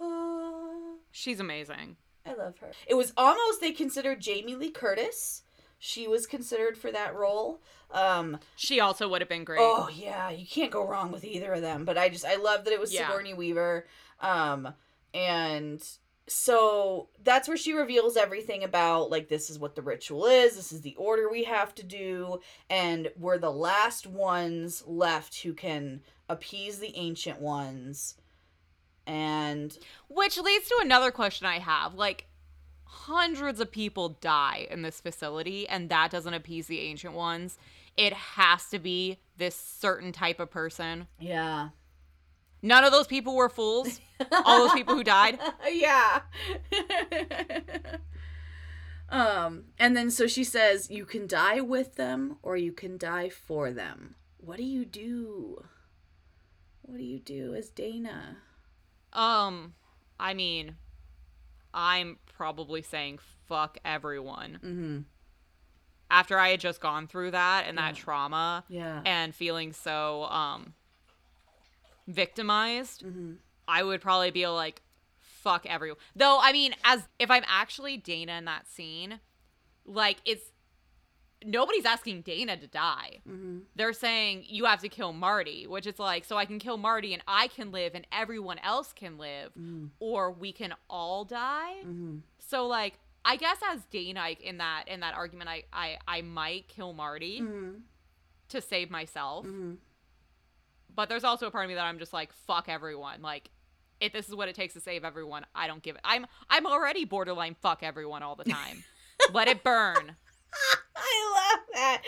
Oh, She's amazing. I love her. It was almost they considered Jamie Lee Curtis. She was considered for that role. Um, She also would have been great. Oh yeah, you can't go wrong with either of them. But I just I love that it was Yeah. Sigourney Weaver. Um and so that's where she reveals everything about like this is what the ritual is, this is the order we have to do, and we're the last ones left who can appease the ancient ones. And Which leads to another question I have. Like hundreds of people die in this facility and that doesn't appease the ancient ones. It has to be this certain type of person. yeah. None of those people were fools. All those people who died. yeah. Um, and then so she says, You can die with them or you can die for them. What do you do? What do you do as Dana? Um, I mean, I'm probably saying fuck everyone. Mm-hmm. After I had just gone through that and that trauma Yeah. and feeling so um victimized, mm-hmm. I would probably be like, fuck everyone. Though, I mean, as if I'm actually Dana in that scene, like it's nobody's asking Dana to die. Mm-hmm. They're saying you have to kill Marty, which is like so I can kill Marty and I can live and everyone else can live, Mm-hmm. or we can all die. Mm-hmm. So like I guess as Dana I- in that in that argument, I I I might kill Marty Mm-hmm. to save myself. But there's also a part of me that I'm just like, fuck everyone. Like, if this is what it takes to save everyone, I don't give it. I'm I'm already borderline fuck everyone all the time. Let it burn. I love that.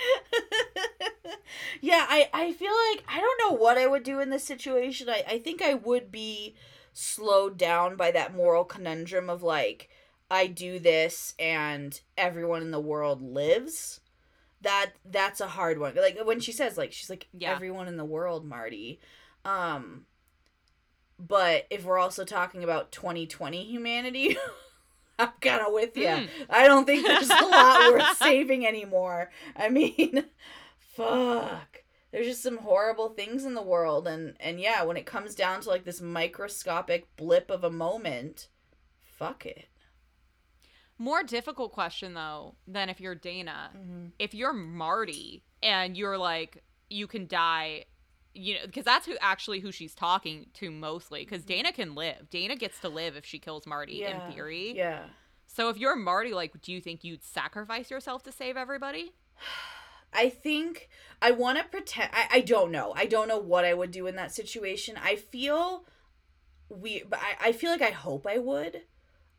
yeah, I, I feel like I don't know what I would do in this situation. I, I think I would be slowed down by that moral conundrum of like, I do this and everyone in the world lives. That that's a hard one. Like when she says like she's like Yeah. everyone in the world, Marty. Um but if we're also talking about 2020 humanity, I'm kind of with you. Mm. I don't think there's a lot worth saving anymore. I mean, fuck. There's just some horrible things in the world and and yeah, when it comes down to like this microscopic blip of a moment, fuck it. More difficult question though than if you're Dana. Mm-hmm. If you're Marty and you're like, you can die. You know, because that's who actually who she's talking to mostly. Because Dana can live. Dana gets to live if she kills Marty Yeah. in theory. Yeah. So if you're Marty, like, do you think you'd sacrifice yourself to save everybody? I think I want to pretend. I, I don't know. I don't know what I would do in that situation. I feel we, but I, I feel like I hope I would.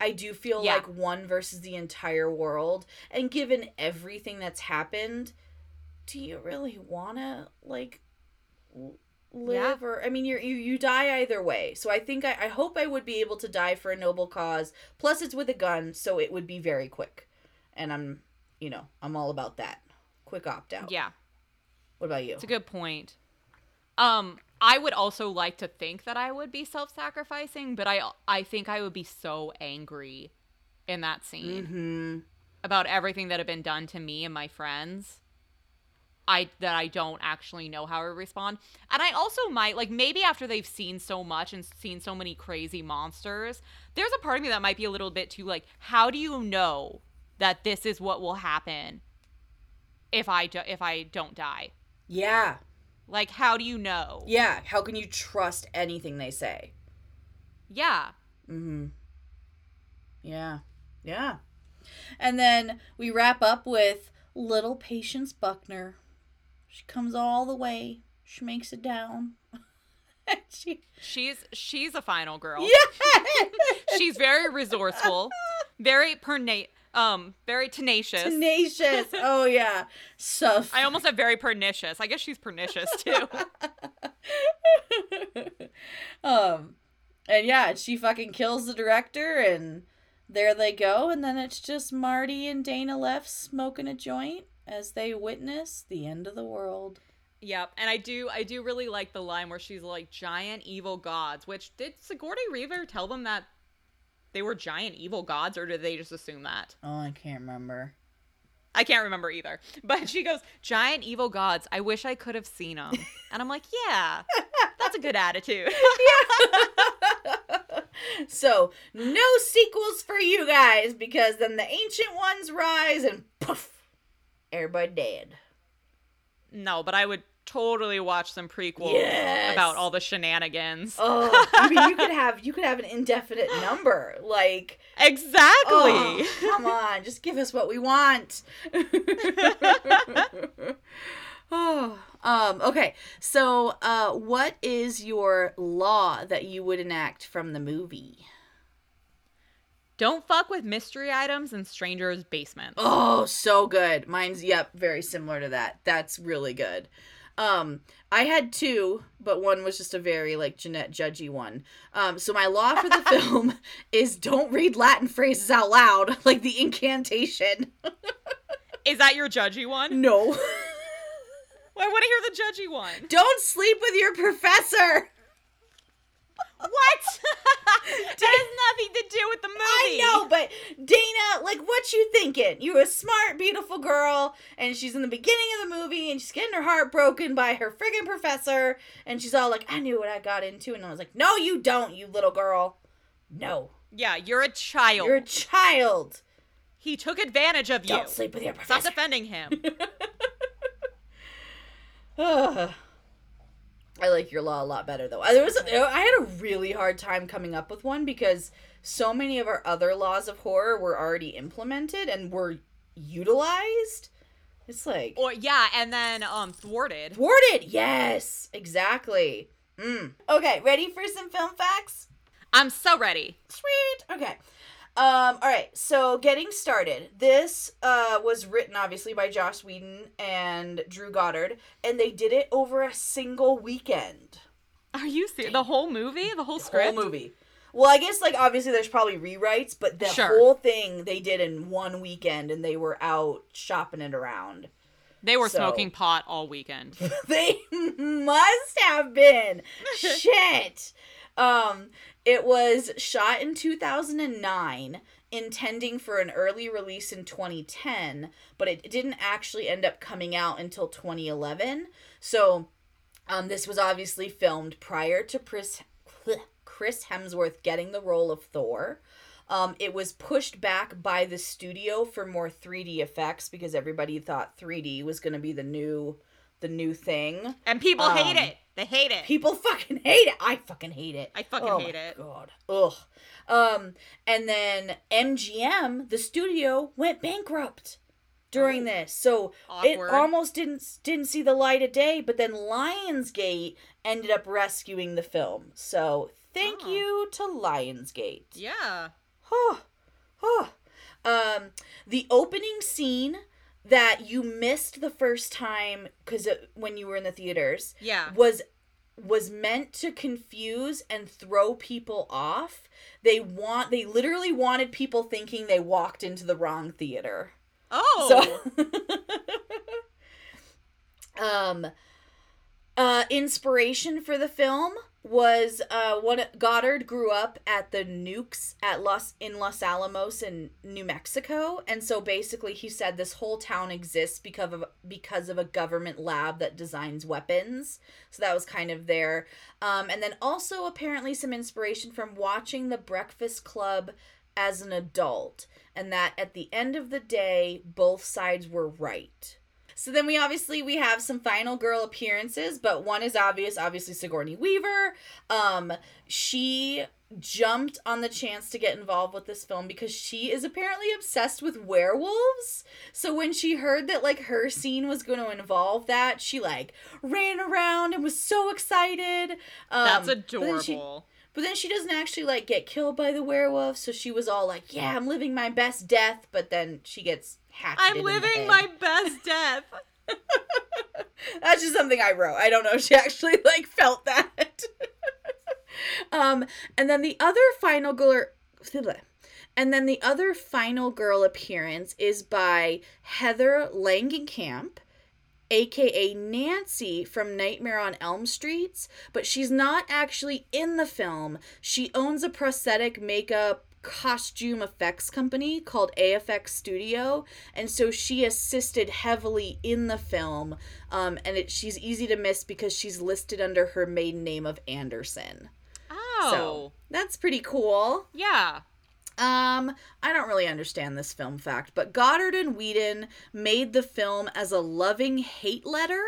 I do feel Yeah. like one versus the entire world. And given everything that's happened, do you really want to, like, live or i mean you're, you you die either way so i think I, I hope i would be able to die for a noble cause plus it's with a gun so it would be very quick and i'm you know i'm all about that quick opt out Yeah. what about you It's a good point. Um, I would also like to think that I would be self-sacrificing, but I I think I would be so angry in that scene mm-hmm about everything that had been done to me and my friends. I that I don't actually know how to respond. And I also might like maybe after they've seen so much and seen so many crazy monsters, there's a part of me that might be a little bit too like how do you know that this is what will happen if I do, if I don't die? yeah Like how do you know? yeah how can you trust anything they say? Yeah. mm-hmm. Yeah yeah. And then we wrap up with little patience buckner. She comes all the way. She makes it down. She She's she's a final girl. yeah. She's very resourceful, very perna- um very tenacious. tenacious oh yeah so I almost said very pernicious. I guess she's pernicious too. um and yeah she fucking kills the director and there they go and then it's just marty and dana left smoking a joint as they witness the end of the world yep. And I do I do really like the line where she's like giant evil gods, which did Sigourney Weaver tell them that they were giant evil gods or did they just assume that? oh i can't remember I can't remember either. But she goes, "Giant evil gods. I wish I could have seen them." And I'm like, "Yeah. That's a good attitude." so no sequels for you guys because then the ancient ones rise and poof everybody dead no, but I would totally watch some prequels Yes. about all the shenanigans. oh i mean you could have you could have an indefinite number like Exactly. Oh, come on, just give us what we want. oh, um, okay. So, uh, what is your law that you would enact from the movie? Don't fuck with mystery items in strangers' basements. Oh, so good. Mine's yep, very similar to that. That's really good. Um, I had two, but one was just a very like Jeanette judgy one. Um, so my law for the film is don't read Latin phrases out loud, like the incantation. Is that your judgy one? No. I want to hear the judgy one. don't sleep with your professor. What? that has nothing to do with the movie. I know, but Dana, like, what you thinking? You're a smart, beautiful girl, and she's in the beginning of the movie, and she's getting her heart broken by her friggin' professor, and she's all like, "I knew what I got into," and I was like, "No, you don't, you little girl. No, Yeah, you're a child. you're a child. he took advantage of you. Don't sleep with your professor. Stop professor." defending him. Like your law a lot better though. I- There was I had a really hard time coming up with one because so many of our other laws of horror were already implemented and were utilized. It's like or yeah, and then um thwarted. thwarted. Yes, exactly. Mm. Okay, ready for some film facts? I'm so ready. Sweet. Okay. Um, all right, so getting started. This uh, was written obviously by Joss Whedon and Drew Goddard, and they did it over a single weekend. Are you serious? The whole movie? The whole Whole script? movie. Well, I guess like obviously there's probably rewrites, but the Sure. whole thing they did in one weekend, and they were out shopping it around. They were So- smoking pot all weekend. they must have been. Shit. Um, it was shot in 2009, intending for an early release in 2010, but it didn't actually end up coming out until 2011. So, um, this was obviously filmed prior to Chris Chris Hemsworth getting the role of Thor. Um, it was pushed back by the studio for more 3D effects because everybody thought 3D was going to be the new the new thing. And people hate Um, it. They hate it. People fucking hate it. I fucking hate it. I fucking oh hate it. God. Ugh. Um, and then MGM, the studio, went bankrupt during Oh. this, so it almost didn't didn't see the light of day. But then Lionsgate ended up rescuing the film. So thank Oh. you to Lionsgate. yeah. Huh. Huh. Um, the opening scene that you missed the first time because when you were in the theaters Yeah. was was meant to confuse and throw people off. They want they literally wanted people thinking they walked into the wrong theater. Oh. So um uh inspiration for the film was uh what Goddard grew up at the nukes at Los in Los Alamos in New Mexico and so basically he said this whole town exists because of because of a government lab that designs weapons. So that was kind of there. Um and then also apparently some inspiration from watching the Breakfast Club as an adult and that at the end of the day both sides were right so then we obviously we have some final girl appearances, but one is obvious, obviously Sigourney Weaver. Um she jumped on the chance to get involved with this film because she is apparently obsessed with werewolves. So when she heard that like her scene was going to involve that, she like ran around and was so excited. Um, That's but then she- adorable. but then she doesn't actually like get killed by the werewolf, so she was all like, "Yeah, I'm living my best death," but then she gets hatched. I'm living my best death. That's just something I wrote. I don't know if she actually like felt that. um, and then the other final girl, and then the other final girl appearance is by Heather Langenkamp, aka Nancy from Nightmare on Elm Streets, but she's not actually in the film. She owns a prosthetic makeup costume effects company called AFX Studio, and so she assisted heavily in the film. Um, and it, she's easy to miss because she's listed under her maiden name of Anderson. Oh. So that's pretty cool. yeah. Um, I don't really understand this film fact, but Goddard and Whedon made the film as a loving hate letter.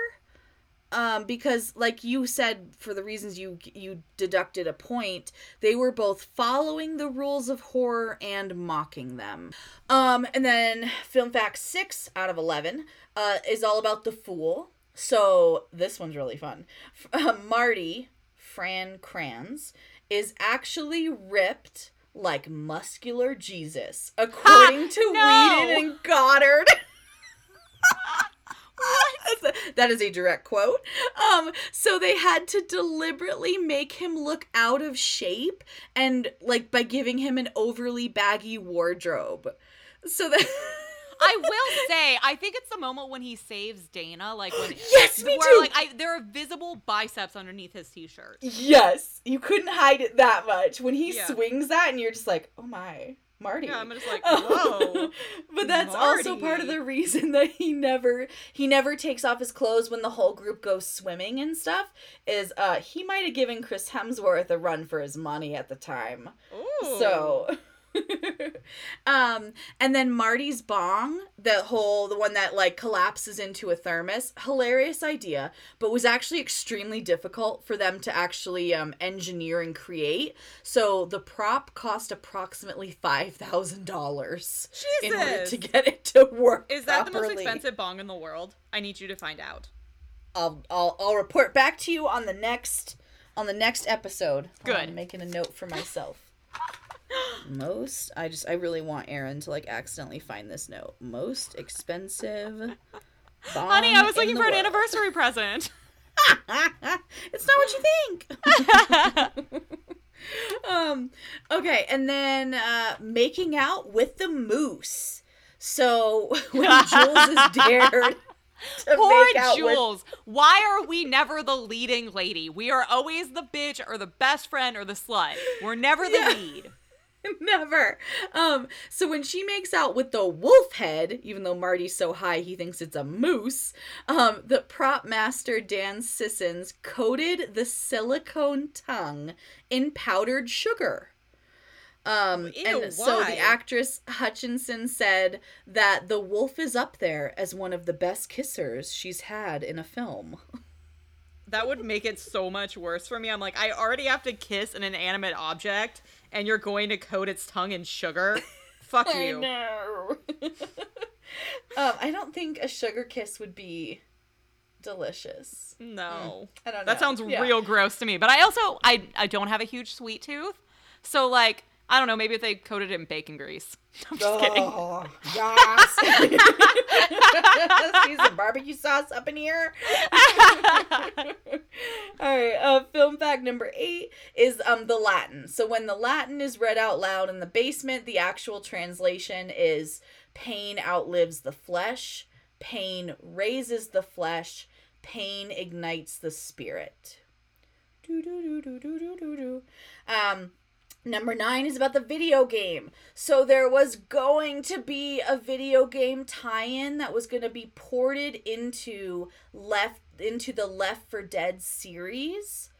Um, because like you said, for the reasons you you deducted a point, they were both following the rules of horror and mocking them. Um, and then film fact six out of eleven uh, is all about the fool. So this one's really fun. F- uh, Marty Fran Kranz is actually ripped like muscular Jesus, according to no. Whedon and Goddard. that's, a direct quote. Um, so they had to deliberately make him look out of shape and like by giving him an overly baggy wardrobe. So that I will say, I think it's the moment when he saves Dana, like when Yes, me where too. like I there are visible biceps underneath his t-shirt. Yes, you couldn't hide it that much. When he Yeah. swings that and you're just like, "Oh my, Marty." Yeah, I'm just like, whoa. but that's also part of the reason that he never he never takes off his clothes when the whole group goes swimming and stuff is uh he might have given Chris Hemsworth a run for his money at the time. Ooh. So um and then Marty's bong, the whole the one that like collapses into a thermos, hilarious idea, but was actually extremely difficult for them to actually um engineer and create. So the prop cost approximately $5,000 in order to get it to work. Is that the most expensive bong in the world? I need you to find out. I'll I'll I'll report back to you on the next on the next episode. Good. I'm making a note for myself. Most I just I really want Aaron to like accidentally find this note. Most expensive. Honey, I was looking for an anniversary present. it's not what you think. um okay, and then uh making out with the moose. So when Jules is dared Poor out with Jules. Why are we never the leading lady? We are always the bitch or the best friend or the slut. We're never the Yeah. lead. Never. Um, so when she makes out with the wolf head, even though Marty's so high he thinks it's a moose, um, the prop master Dan Sissons coated the silicone tongue in powdered sugar. Um, Ew, and so the actress Hutchison said that the wolf is up there as one of the best kissers she's had in a film. That would make it so much worse for me. I'm like, I already have to kiss an inanimate object, and you're going to coat its tongue in sugar? Fuck I you. know. um, I don't think a sugar kiss would be delicious. No. I don't know. That sounds Yeah. real gross to me. But I also I I don't have a huge sweet tooth. So like, I don't know, maybe if they coated it in bacon grease. I'm just kidding. Oh, yes. See some barbecue sauce up in here. All right. Uh, film fact number eight is um the Latin. So when the Latin is read out loud in the basement, the actual translation is "pain outlives the flesh, pain raises the flesh, pain ignites the spirit." Do do do do do do do do. Um. Number nine is about the video game. So there was going to be a video game tie-in that was going to be ported into left into the Left 4 Dead series,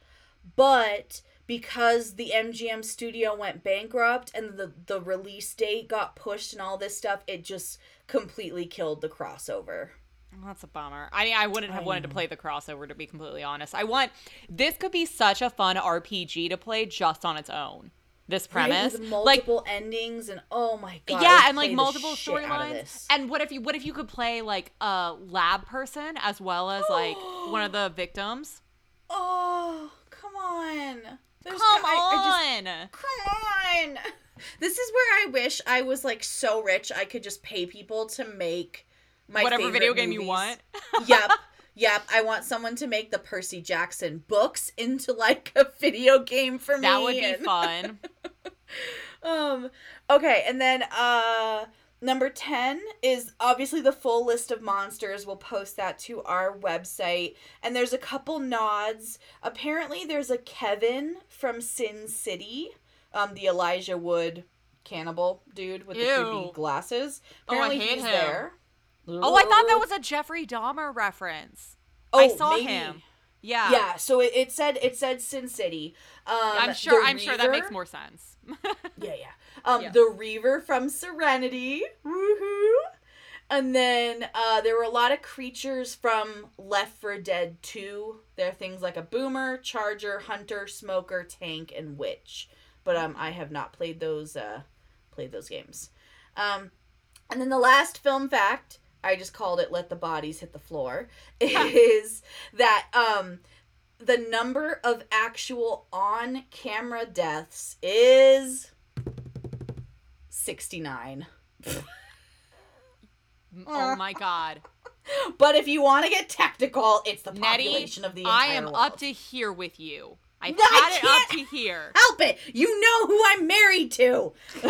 but because the MGM studio went bankrupt and the the release date got pushed and all this stuff, it just completely killed the crossover. Oh, That's a bummer. I I wouldn't have I wanted to play the crossover to be completely honest. I want this could be such a fun RPG to play just on its own. This Right? premise, like multiple endings and oh my god. Yeah, and like multiple shit out of storylines. And what if you what if you could play like a lab person as well as like one of the victims? Oh, come on. There's Come I just- on. Come on. This is where I wish I was like so rich I could just pay people to make my Whatever video game you want. yep. Yep. I want someone to make the Percy Jackson books into like a video game for me. That would be and- fun. um okay, and then uh number 10 is obviously the full list of monsters. We'll post that to our website. And there's a couple nods. Apparently there's a Kevin from Sin City, um the Elijah Wood cannibal dude with the creepy Ew. glasses. Oh, I Apparently hate he's him. there. Oh, I thought that was a Jeffrey Dahmer reference. Oh, I saw maybe. him. Yeah. Yeah, so it, it said it said Sin City. Um, I'm sure I'm sure that makes more sense. Yeah, yeah. Um, Yeah. the Reaver from Serenity. Woohoo! And then uh, there were a lot of creatures from Left 4 Dead 2. There are things like a boomer, charger, hunter, smoker, tank, and witch. But um, I have not played those uh, played those games. Um, and then the last film fact, I just called it "Let the Bodies Hit the Floor," is that um, the number of actual on-camera deaths is 69. oh my god. But if you want to get technical, it's the Nettie, population of the entire I am world. up to here with you. I've No, I had it up to here. Help it! You know who I'm married to.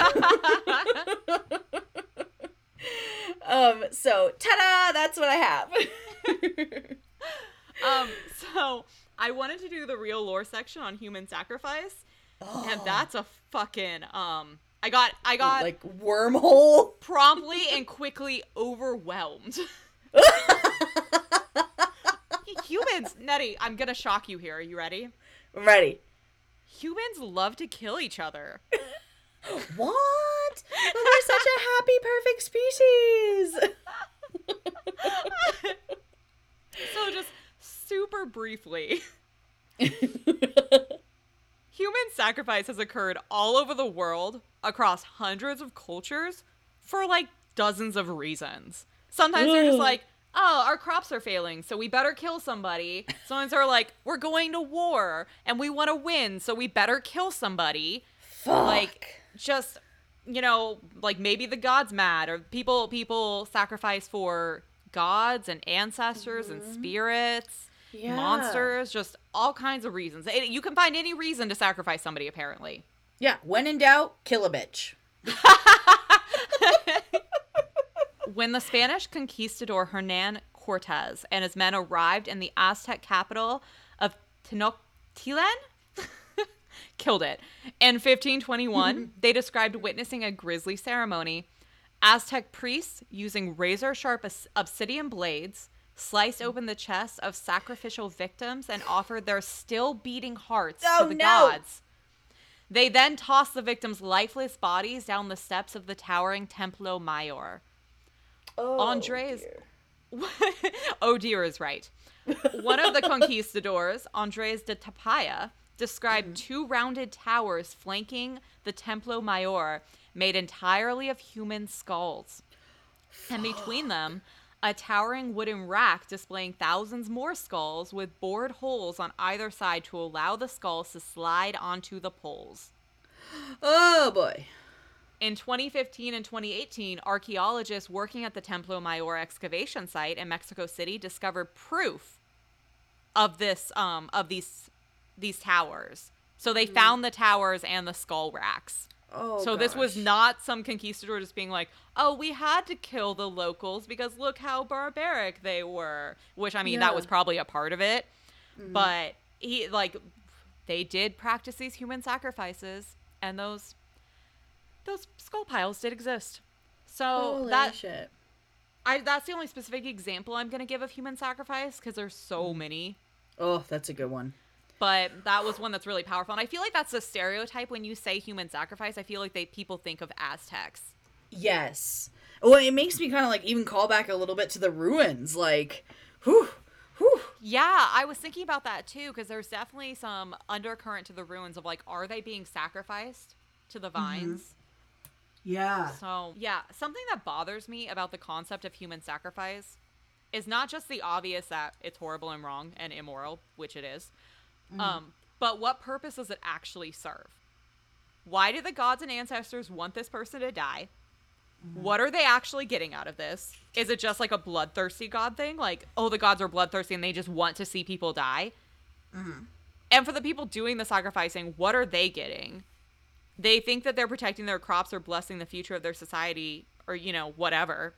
um. So, ta-da! That's what I have. um, so I wanted to do the real lore section on human sacrifice, and that's a fucking um. I got I got like wormhole. promptly and quickly overwhelmed. Humans, Nettie, I'm gonna shock you here. Are you ready? I'm ready. Humans love to kill each other. What? But we're such a happy, perfect species. So just super briefly, human sacrifice has occurred all over the world across hundreds of cultures for like dozens of reasons. Sometimes they're just like, oh, our crops are failing, so we better kill somebody. Sometimes they're like, we're going to war and we want to win, so we better kill somebody. Fuck. Like, just you know, like maybe the gods mad or people people sacrifice for gods and ancestors and mm-hmm. spirits, Yeah. monsters, just all kinds of reasons. It- You can find any reason to sacrifice somebody apparently. Yeah. When in doubt, kill a bitch. When the Spanish conquistador Hernan Cortez and his men arrived in the Aztec capital of Tenochtitlan, killed it. In 1521, they described witnessing a grisly ceremony. Aztec priests, using razor sharp obsidian blades, sliced open the chests of sacrificial victims and offered their still beating hearts Oh, to the no. gods. They then tossed the victims' lifeless bodies down the steps of the towering Templo Mayor. Oh, Andres- dear. oh dear is right. One of the conquistadors, Andres de Tapia, described two rounded towers flanking the Templo Mayor made entirely of human skulls. And between them, a towering wooden rack displaying thousands more skulls with bored holes on either side to allow the skulls to slide onto the poles. Oh boy. In 2015 and 2018, archaeologists working at the Templo Mayor excavation site in Mexico City discovered proof of this um of these these towers. So they hmm. found the towers and the skull racks. Oh. so this was not some conquistador just being like, "Oh, we had to kill the locals because look how barbaric they were." Which I mean, that was probably a part of it. Hmm. But he like they did practice these human sacrifices and those those skull piles did exist. So Holy that shit. I that's the only specific example I'm going to give of human sacrifice because there's so hmm. many. Oh, that's a good one. But that was one that's really powerful, and I feel like that's a stereotype when you say human sacrifice. I feel like they people think of Aztecs. Yes. Well, it makes me kind of like even call back a little bit to the ruins. Like, whew, whew. Yeah, I was thinking about that too because there's definitely some undercurrent to the ruins of like, are they being sacrificed to the mm-hmm. vines? Yeah. So, yeah, something that bothers me about the concept of human sacrifice is not just the obvious that it's horrible and wrong and immoral, which it is, Mm-hmm. um, but what purpose does it actually serve? Why do the gods and ancestors want this person to die? Mm-hmm. What are they actually getting out of this? Is it just like a bloodthirsty god thing? Like, oh, the gods are bloodthirsty and they just want to see people die? Mm-hmm. And for the people doing the sacrificing, what are they getting? They think that they're protecting their crops or blessing the future of their society or, you know, whatever.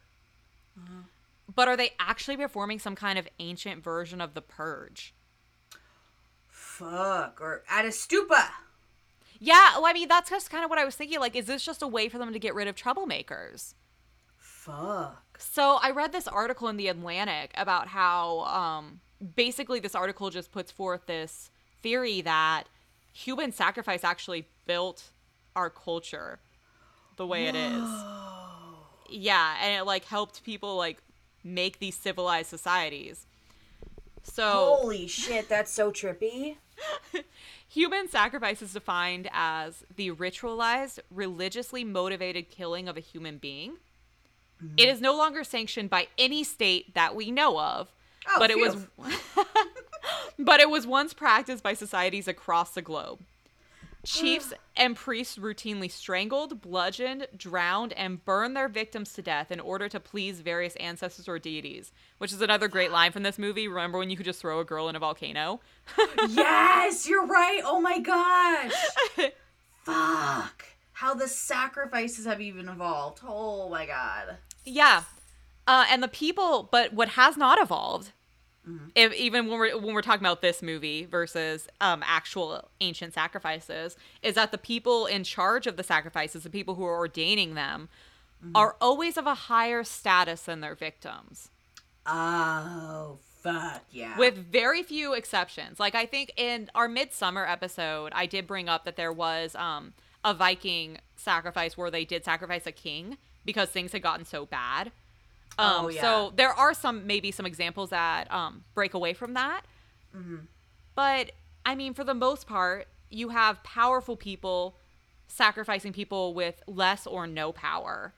But are they actually performing some kind of ancient version of the purge? Fuck. Or at a stupa. Yeah, well, I mean, that's just kind of what I was thinking. Like, is this just a way for them to get rid of troublemakers? Fuck. So I read this article in the Atlantic about how um, basically this article just puts forth this theory that human sacrifice actually built our culture the way it is. Yeah, and it like helped people like make these civilized societies. So Holy shit, that's so trippy. Human sacrifice is defined as the ritualized, religiously motivated killing of a human being. It mm. is no longer sanctioned by any state that we know of, Oh, but it was but it was once practiced by societies across the globe. Chiefs and priests routinely strangled, bludgeoned, drowned, and burned their victims to death in order to please various ancestors or deities, which is another great line from this movie. Remember when you could just throw a girl in a volcano? yes, you're right. Oh my gosh. Fuck. How the sacrifices have even evolved. Oh my god. Yeah. Uh, and the people, but what has not evolved, if even when we're when we're talking about this movie versus um, actual ancient sacrifices, is that the people in charge of the sacrifices, the people who are ordaining them, are always of a higher status than their victims. Oh fuck yeah. with very few exceptions. Like I think in our midsummer episode, I did bring up that there was um a Viking sacrifice where they did sacrifice a king because things had gotten so bad. Um, Oh, yeah. So there are some maybe some examples that um break away from that. Mm-hmm. But I mean, for the most part, you have powerful people sacrificing people with less or no power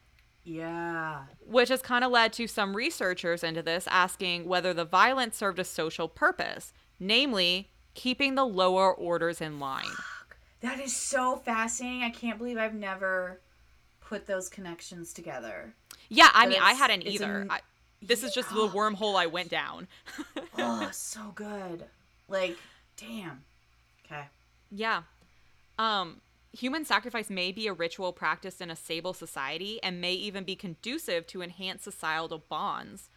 yeah. which has kind of led to some researchers into this asking whether the violence served a social purpose, namely keeping the lower orders in line. That is so fascinating. I can't believe I've never put those connections together. Yeah, I But mean, I hadn't either. an- I this is just the wormhole I went down. oh, so good. Like, damn. Okay. yeah. Um, human sacrifice may be a ritual practiced in a stable society and may even be conducive to enhance societal bonds,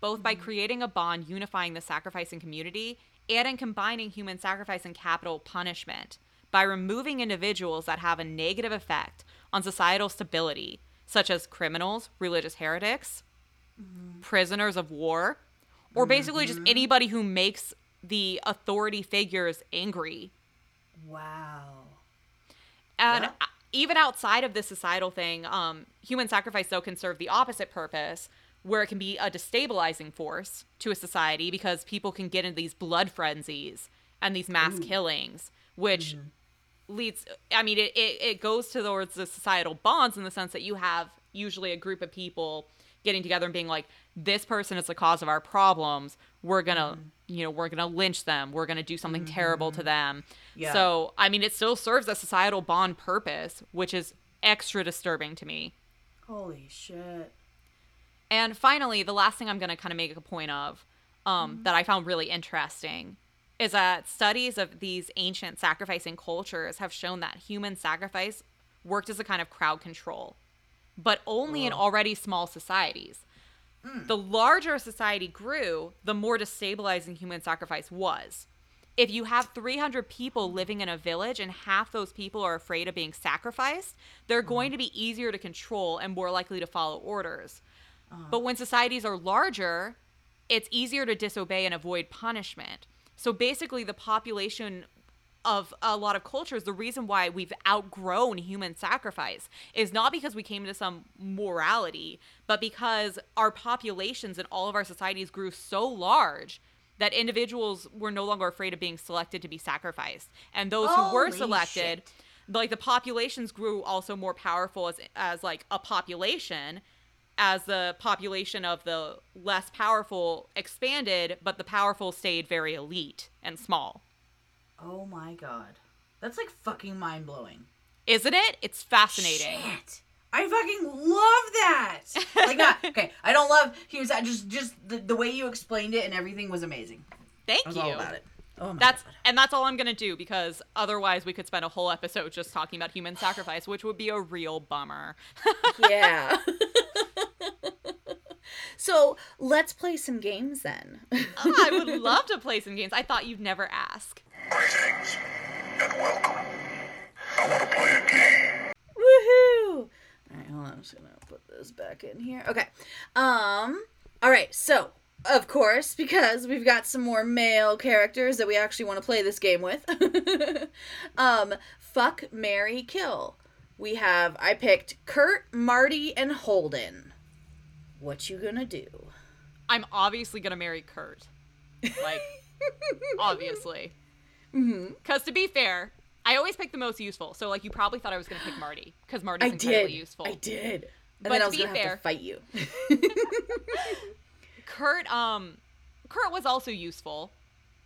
both by creating a bond unifying the sacrificing community and in combining human sacrifice and capital punishment by removing individuals that have a negative effect on societal stability, such as criminals, religious heretics, prisoners of war, or basically just anybody who makes the authority figures angry. Wow. And Yeah. even outside of this societal thing, um, human sacrifice though can serve the opposite purpose, where it can be a destabilizing force to a society because people can get into these blood frenzies and these mass killings, which leads. I mean, it, it it goes towards the societal bonds in the sense that you have usually a group of people getting together and being like, "This person is the cause of our problems. We're gonna, mm-hmm. you know, we're gonna lynch them. We're gonna do something terrible to mm-hmm. them." Yeah. So, I mean, it still serves a societal bond purpose, which is extra disturbing to me. Holy shit. And finally, the last thing I'm going to kind of make a point of um, mm-hmm. that I found really interesting is that studies of these ancient sacrificing cultures have shown that human sacrifice worked as a kind of crowd control, but only in already small societies. Hmm. The larger a society grew, the more destabilizing human sacrifice was. If you have 300 people hmm. living in a village and half those people are afraid of being sacrificed, they're hmm. going to be easier to control and more likely to follow orders. Oh. But when societies are larger, it's easier to disobey and avoid punishment. So basically, the population of a lot of cultures, the reason why we've outgrown human sacrifice is not because we came to some morality, but because our populations and all of our societies grew so large that individuals were no longer afraid of being selected to be sacrificed. And those who were selected, shit. like the populations grew also more powerful as, as like a population as the population of the less powerful expanded, but the powerful stayed very elite and small. Oh my god. That's like fucking mind blowing. Isn't it? It's fascinating. Shit. I fucking love that. Like not okay. I don't love he was just just the, the way you explained it and everything was amazing. Thank I was you. all about it. Oh my That's god. and that's all I'm gonna do because otherwise we could spend a whole episode just talking about human sacrifice, which would be a real bummer. Yeah. so let's play some games then. I would love to play some games. I thought you'd never ask. Greetings and welcome. I want to play a game. Woohoo! All right, hold on. I'm just gonna put this back in here. Okay. Um. All right. So, of course, because we've got some more male characters that we actually want to play this game with. um. Fuck, marry, kill. We have. I picked Kurt, Marty, and Holden. What you gonna do? I'm obviously gonna marry Kurt. Like, obviously. Because to be fair, I always pick the most useful. So like, you probably thought I was gonna pick Marty because Marty's I incredibly did. useful. I did. And But then I to was be gonna have fair- to fight you. Kurt, um, Kurt was also useful.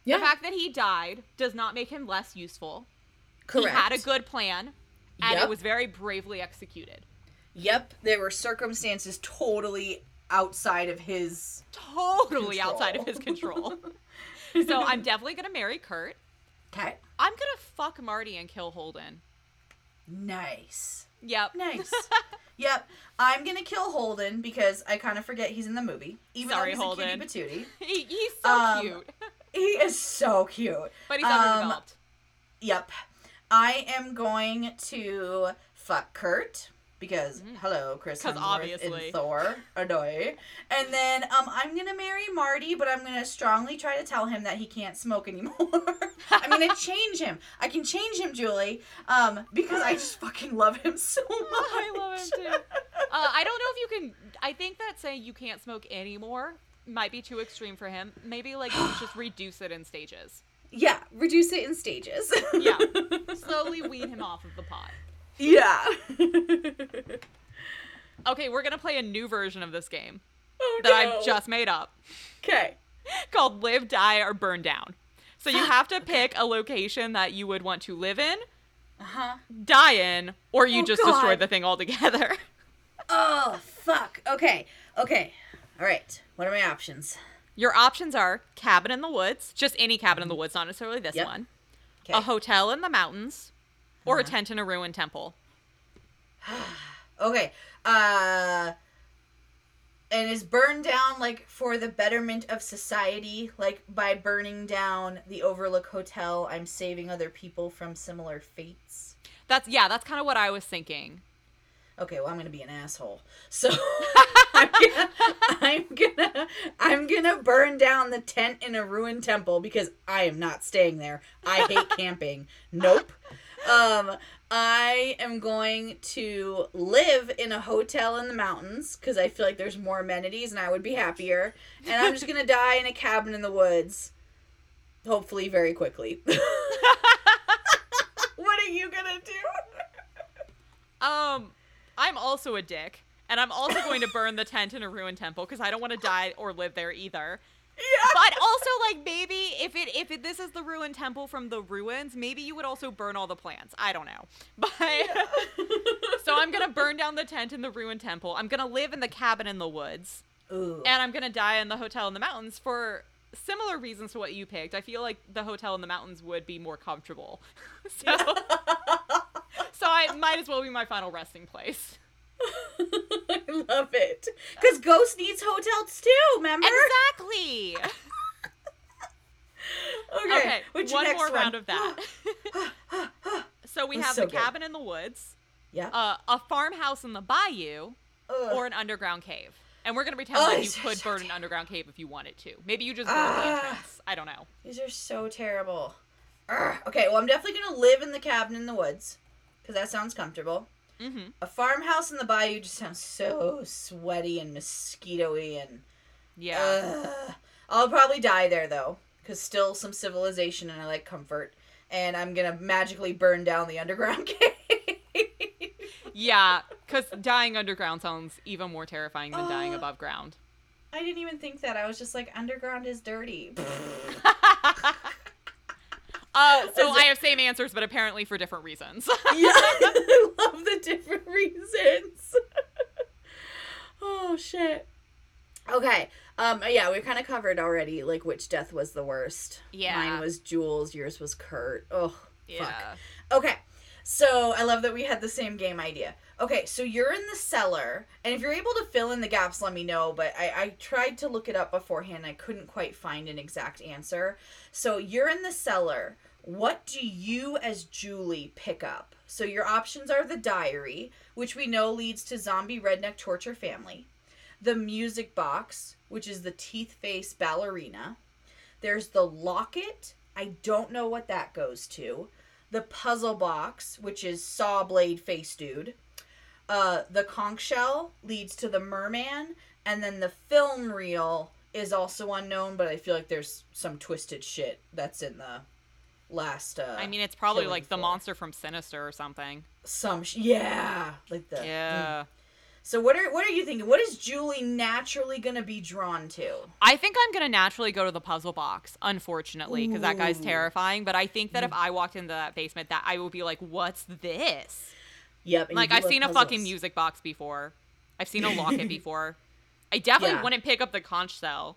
yeah. The fact that he died does not make him less useful. Correct. He had a good plan, and Yep. it was very bravely executed. Yep, there were circumstances totally outside of his. Totally outside of his control. so I'm definitely gonna marry Kurt. Okay. I'm gonna fuck Marty and kill Holden. Nice. Yep. Nice. yep. I'm gonna kill Holden because I kind of forget he's in the movie. Even Sorry, though he's Holden. a cutie patootie. He, he's so Um, cute, He is so cute. but he's um, underdeveloped. Yep. I am going to fuck Kurt because hello, Chris Hemsworth obviously. in Thor, annoy. And then um, I'm gonna marry Marty, but I'm gonna strongly try to tell him that he can't smoke anymore. I'm gonna change him. I can change him, Julie, um, because I just fucking love him so much. I love him too. Uh, I don't know if you can. I think that saying you can't smoke anymore might be too extreme for him. Maybe like just reduce it in stages. Yeah, reduce it in stages. Yeah, slowly wean him off of the pot. Yeah. Okay, we're gonna play a new version of this game oh, that no. I've just made up Okay. called Live, Die, or Burn Down. So you have to pick a location that you would want to live in, Uh huh. die in, or you Oh, just destroy the thing altogether. Oh fuck. Okay. Okay. All right. What are my options? Your options are cabin in the woods, just any cabin in the woods, not necessarily this Yep. one, Okay. a hotel in the mountains, or a tent in a ruined temple. Okay. Uh and is burned down like for the betterment of society, like by burning down the Overlook Hotel, I'm saving other people from similar fates. That's yeah, that's kind of what I was thinking. Okay, well I'm gonna be an asshole. So I'm gonna I'm gonna I'm gonna burn down the tent in a ruined temple because I am not staying there. I hate camping. Nope. Um I am going to live in a hotel in the mountains because I feel like there's more amenities and I would be happier. And I'm just gonna die in a cabin in the woods. Hopefully very quickly. what are you gonna do? Um, I'm also a dick, and I'm also going to burn the tent in a ruined temple because I don't want to die or live there either. Yeah. But also, like maybe if it if it, this is the ruined temple from the ruins, maybe you would also burn all the plants. I don't know, but so I'm gonna burn down the tent in the ruined temple. I'm gonna live in the cabin in the woods, Ooh. and I'm gonna die in the hotel in the mountains for similar reasons to what you picked. I feel like the hotel in the mountains would be more comfortable, so so I might as well be my final resting place. I love it. Because Ghost needs hotels too, remember? Exactly. Okay. Okay, what's one more one? round of that. so we have so the good. cabin in the woods, yeah. uh, a farmhouse in the bayou, Ugh. or an underground cave. And we're gonna pretend Oh, like you could so burn an underground cave if you wanted to. Maybe you just burn the Ah. entrance. I don't know. These are so terrible. Ugh. Okay, well, I'm definitely going to live in the cabin in the woods. Because that sounds comfortable. Mm-hmm. A farmhouse in the bayou just sounds so sweaty and mosquito-y and... Yeah. Ugh. I'll probably die there, though. Because still some civilization and I like comfort. And I'm going to magically burn down the underground cave. yeah, because dying underground sounds even more terrifying than dying Uh. above ground. I didn't even think that. I was just like, underground is dirty. Uh, so I have same answers, but apparently for different reasons. yeah, I love the different reasons. oh shit. Okay. Um. Yeah, we kind of covered already, like which death was the worst. Yeah. Mine was Jules. Yours was Kurt. Oh. Fuck. yeah. Okay. So I love that we had the same game idea. Okay, so you're in the cellar, and if you're able to fill in the gaps, let me know. But I, I tried to look it up beforehand. I couldn't quite find an exact answer. So you're in the cellar. What do you, as Julie, pick up? So your options are the diary, which we know leads to zombie redneck torture family, the music box, which is the teeth face ballerina. There's the locket. I don't know what that goes to the puzzle box, which is saw blade face dude. Uh, the conch shell leads to the merman, and then the film reel is also unknown, but I feel like there's some twisted shit that's in the last. Uh, I mean, it's probably like the monster from Sinister or something. some sh- yeah, like the Yeah. So what are what are you thinking? What is Julie naturally gonna be drawn to? I think I'm gonna naturally go to the puzzle box, unfortunately, because that guy's terrifying. But I think that if I walked into that basement, that I would be like, "What's this?" Yep. Like I've seen a fucking music box before. I've seen a locket before. I definitely Yeah. wouldn't pick up the conch shell.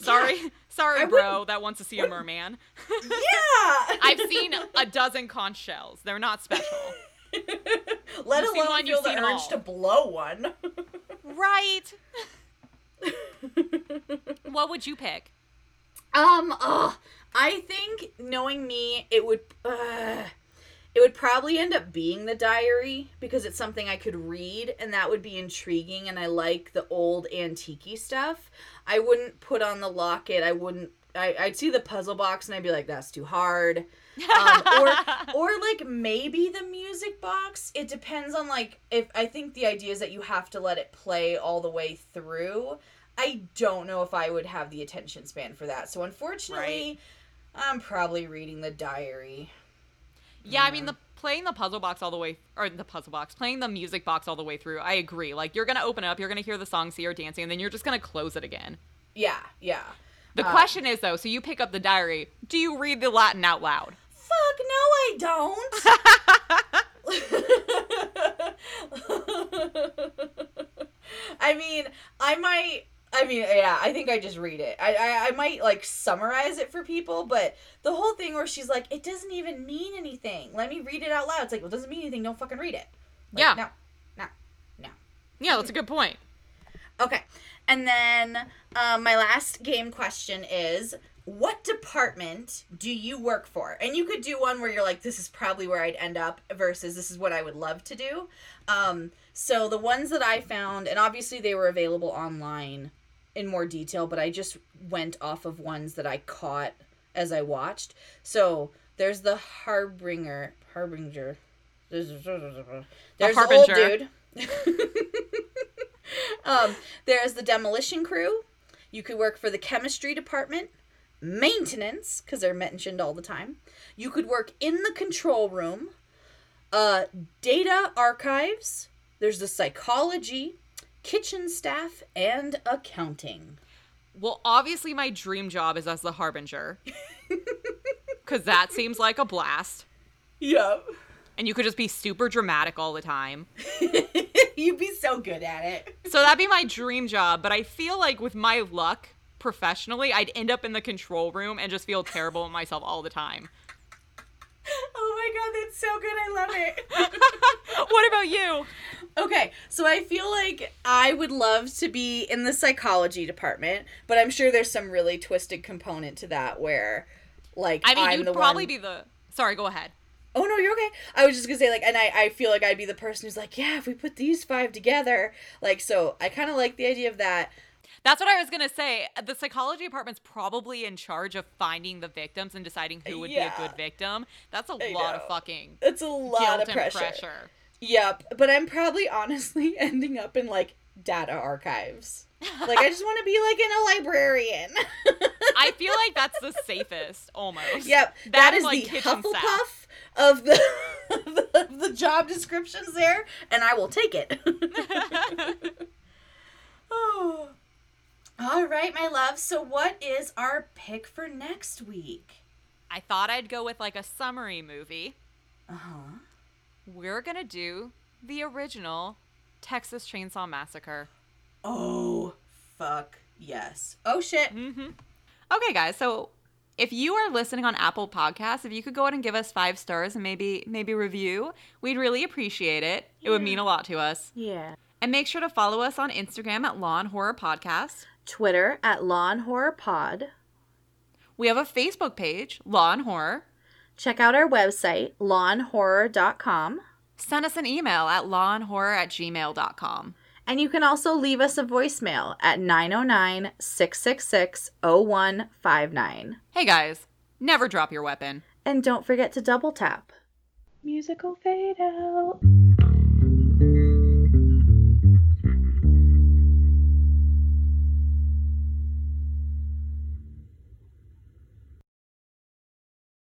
Sorry, sorry, I bro, that wants to see a merman. Yeah. I've seen a dozen conch shells. They're not special. Let You've alone one, feel the urge to blow one. right. What would you pick? Um, ugh, I think knowing me, it would, uh, it would probably end up being the diary because it's something I could read and that would be intriguing. And I like the old antique stuff. I wouldn't put on the locket. I wouldn't. I, I'd see the puzzle box and I'd be like, that's too hard. Um, or or like maybe the music box. It depends on like if I think the idea is that you have to let it play all the way through. I don't know if I would have the attention span for that. So unfortunately, I'm probably reading the diary. Yeah, I mean the playing the puzzle box all the way or the puzzle box, playing the music box all the way through. I agree. Like you're gonna open it up, you're gonna hear the song, see her dancing, and then you're just gonna close it again. Yeah, yeah. The Um, question is though, so you pick up the diary. Do you read the Latin out loud? Fuck no, I don't. I mean, I might. I mean, yeah, I think I just read it. I, I I might like summarize it for people, but the whole thing where she's like, it doesn't even mean anything. Let me read it out loud. It's like, well, it doesn't mean anything. Don't fucking read it. Like, Yeah. No. No. No. Yeah, that's a good point. Okay. And then um, my last game question is what department do you work for? And you could do one where you're like, this is probably where I'd end up versus this is what I would love to do. Um, so the ones that I found, and obviously they were available online in more detail, but I just went off of ones that I caught as I watched. So there's the Harbinger. Harbinger. There's, there's the old dude. um, there's the demolition crew. You could work for the chemistry department, maintenance, because they're mentioned all the time. You could work in the control room, uh, data archives. There's the psychology, kitchen staff, and accounting. Well, obviously my dream job is as the harbinger. Cause that seems like a blast. Yep. And you could just be super dramatic all the time. You'd be so good at it. So that'd be my dream job, but I feel like with my luck professionally, I'd end up in the control room and just feel terrible at myself all the time. Oh my god, that's so good. I love it. what about you? Okay, so I feel like I would love to be in the psychology department, but I'm sure there's some really twisted component to that where, like, I mean, I'm you'd probably one... be the. Sorry, go ahead. Oh no, you're okay. I was just gonna say like, and I I feel like I'd be the person who's like, yeah, if we put these five together, like, so I kind of like the idea of that. That's what I was gonna say. The psychology department's probably in charge of finding the victims and deciding who would Yeah. be a good victim. That's a I lot know. of fucking It's a lot of pressure. pressure. Yep, but I'm probably honestly ending up in like data archives. Like I just want to be like in a librarian. I feel like that's the safest, almost. Yep, That that is like, the. Hufflepuff of the, of the job descriptions there, and I will take it. oh. All right, my love. So, what is our pick for next week? I thought I'd go with like a summery movie. Uh huh. We're gonna do the original Texas Chainsaw Massacre. Oh, fuck yes. Oh shit. Mm-hmm. Okay, guys. So if you are listening on Apple Podcasts, if you could go ahead and give us five stars and maybe maybe review, we'd really appreciate it. It would mean a lot to us. Yeah. And make sure to follow us on Instagram at Law and Horror Podcast. Twitter at Law and Horror Pod. We have a Facebook page, Law and Horror. Check out our website, lawandhorror.com. Send us an email at lawandhorror at gmail.com. And you can also leave us a voicemail at 909 666 0159. Hey guys, never drop your weapon. And don't forget to double tap. Musical fade out.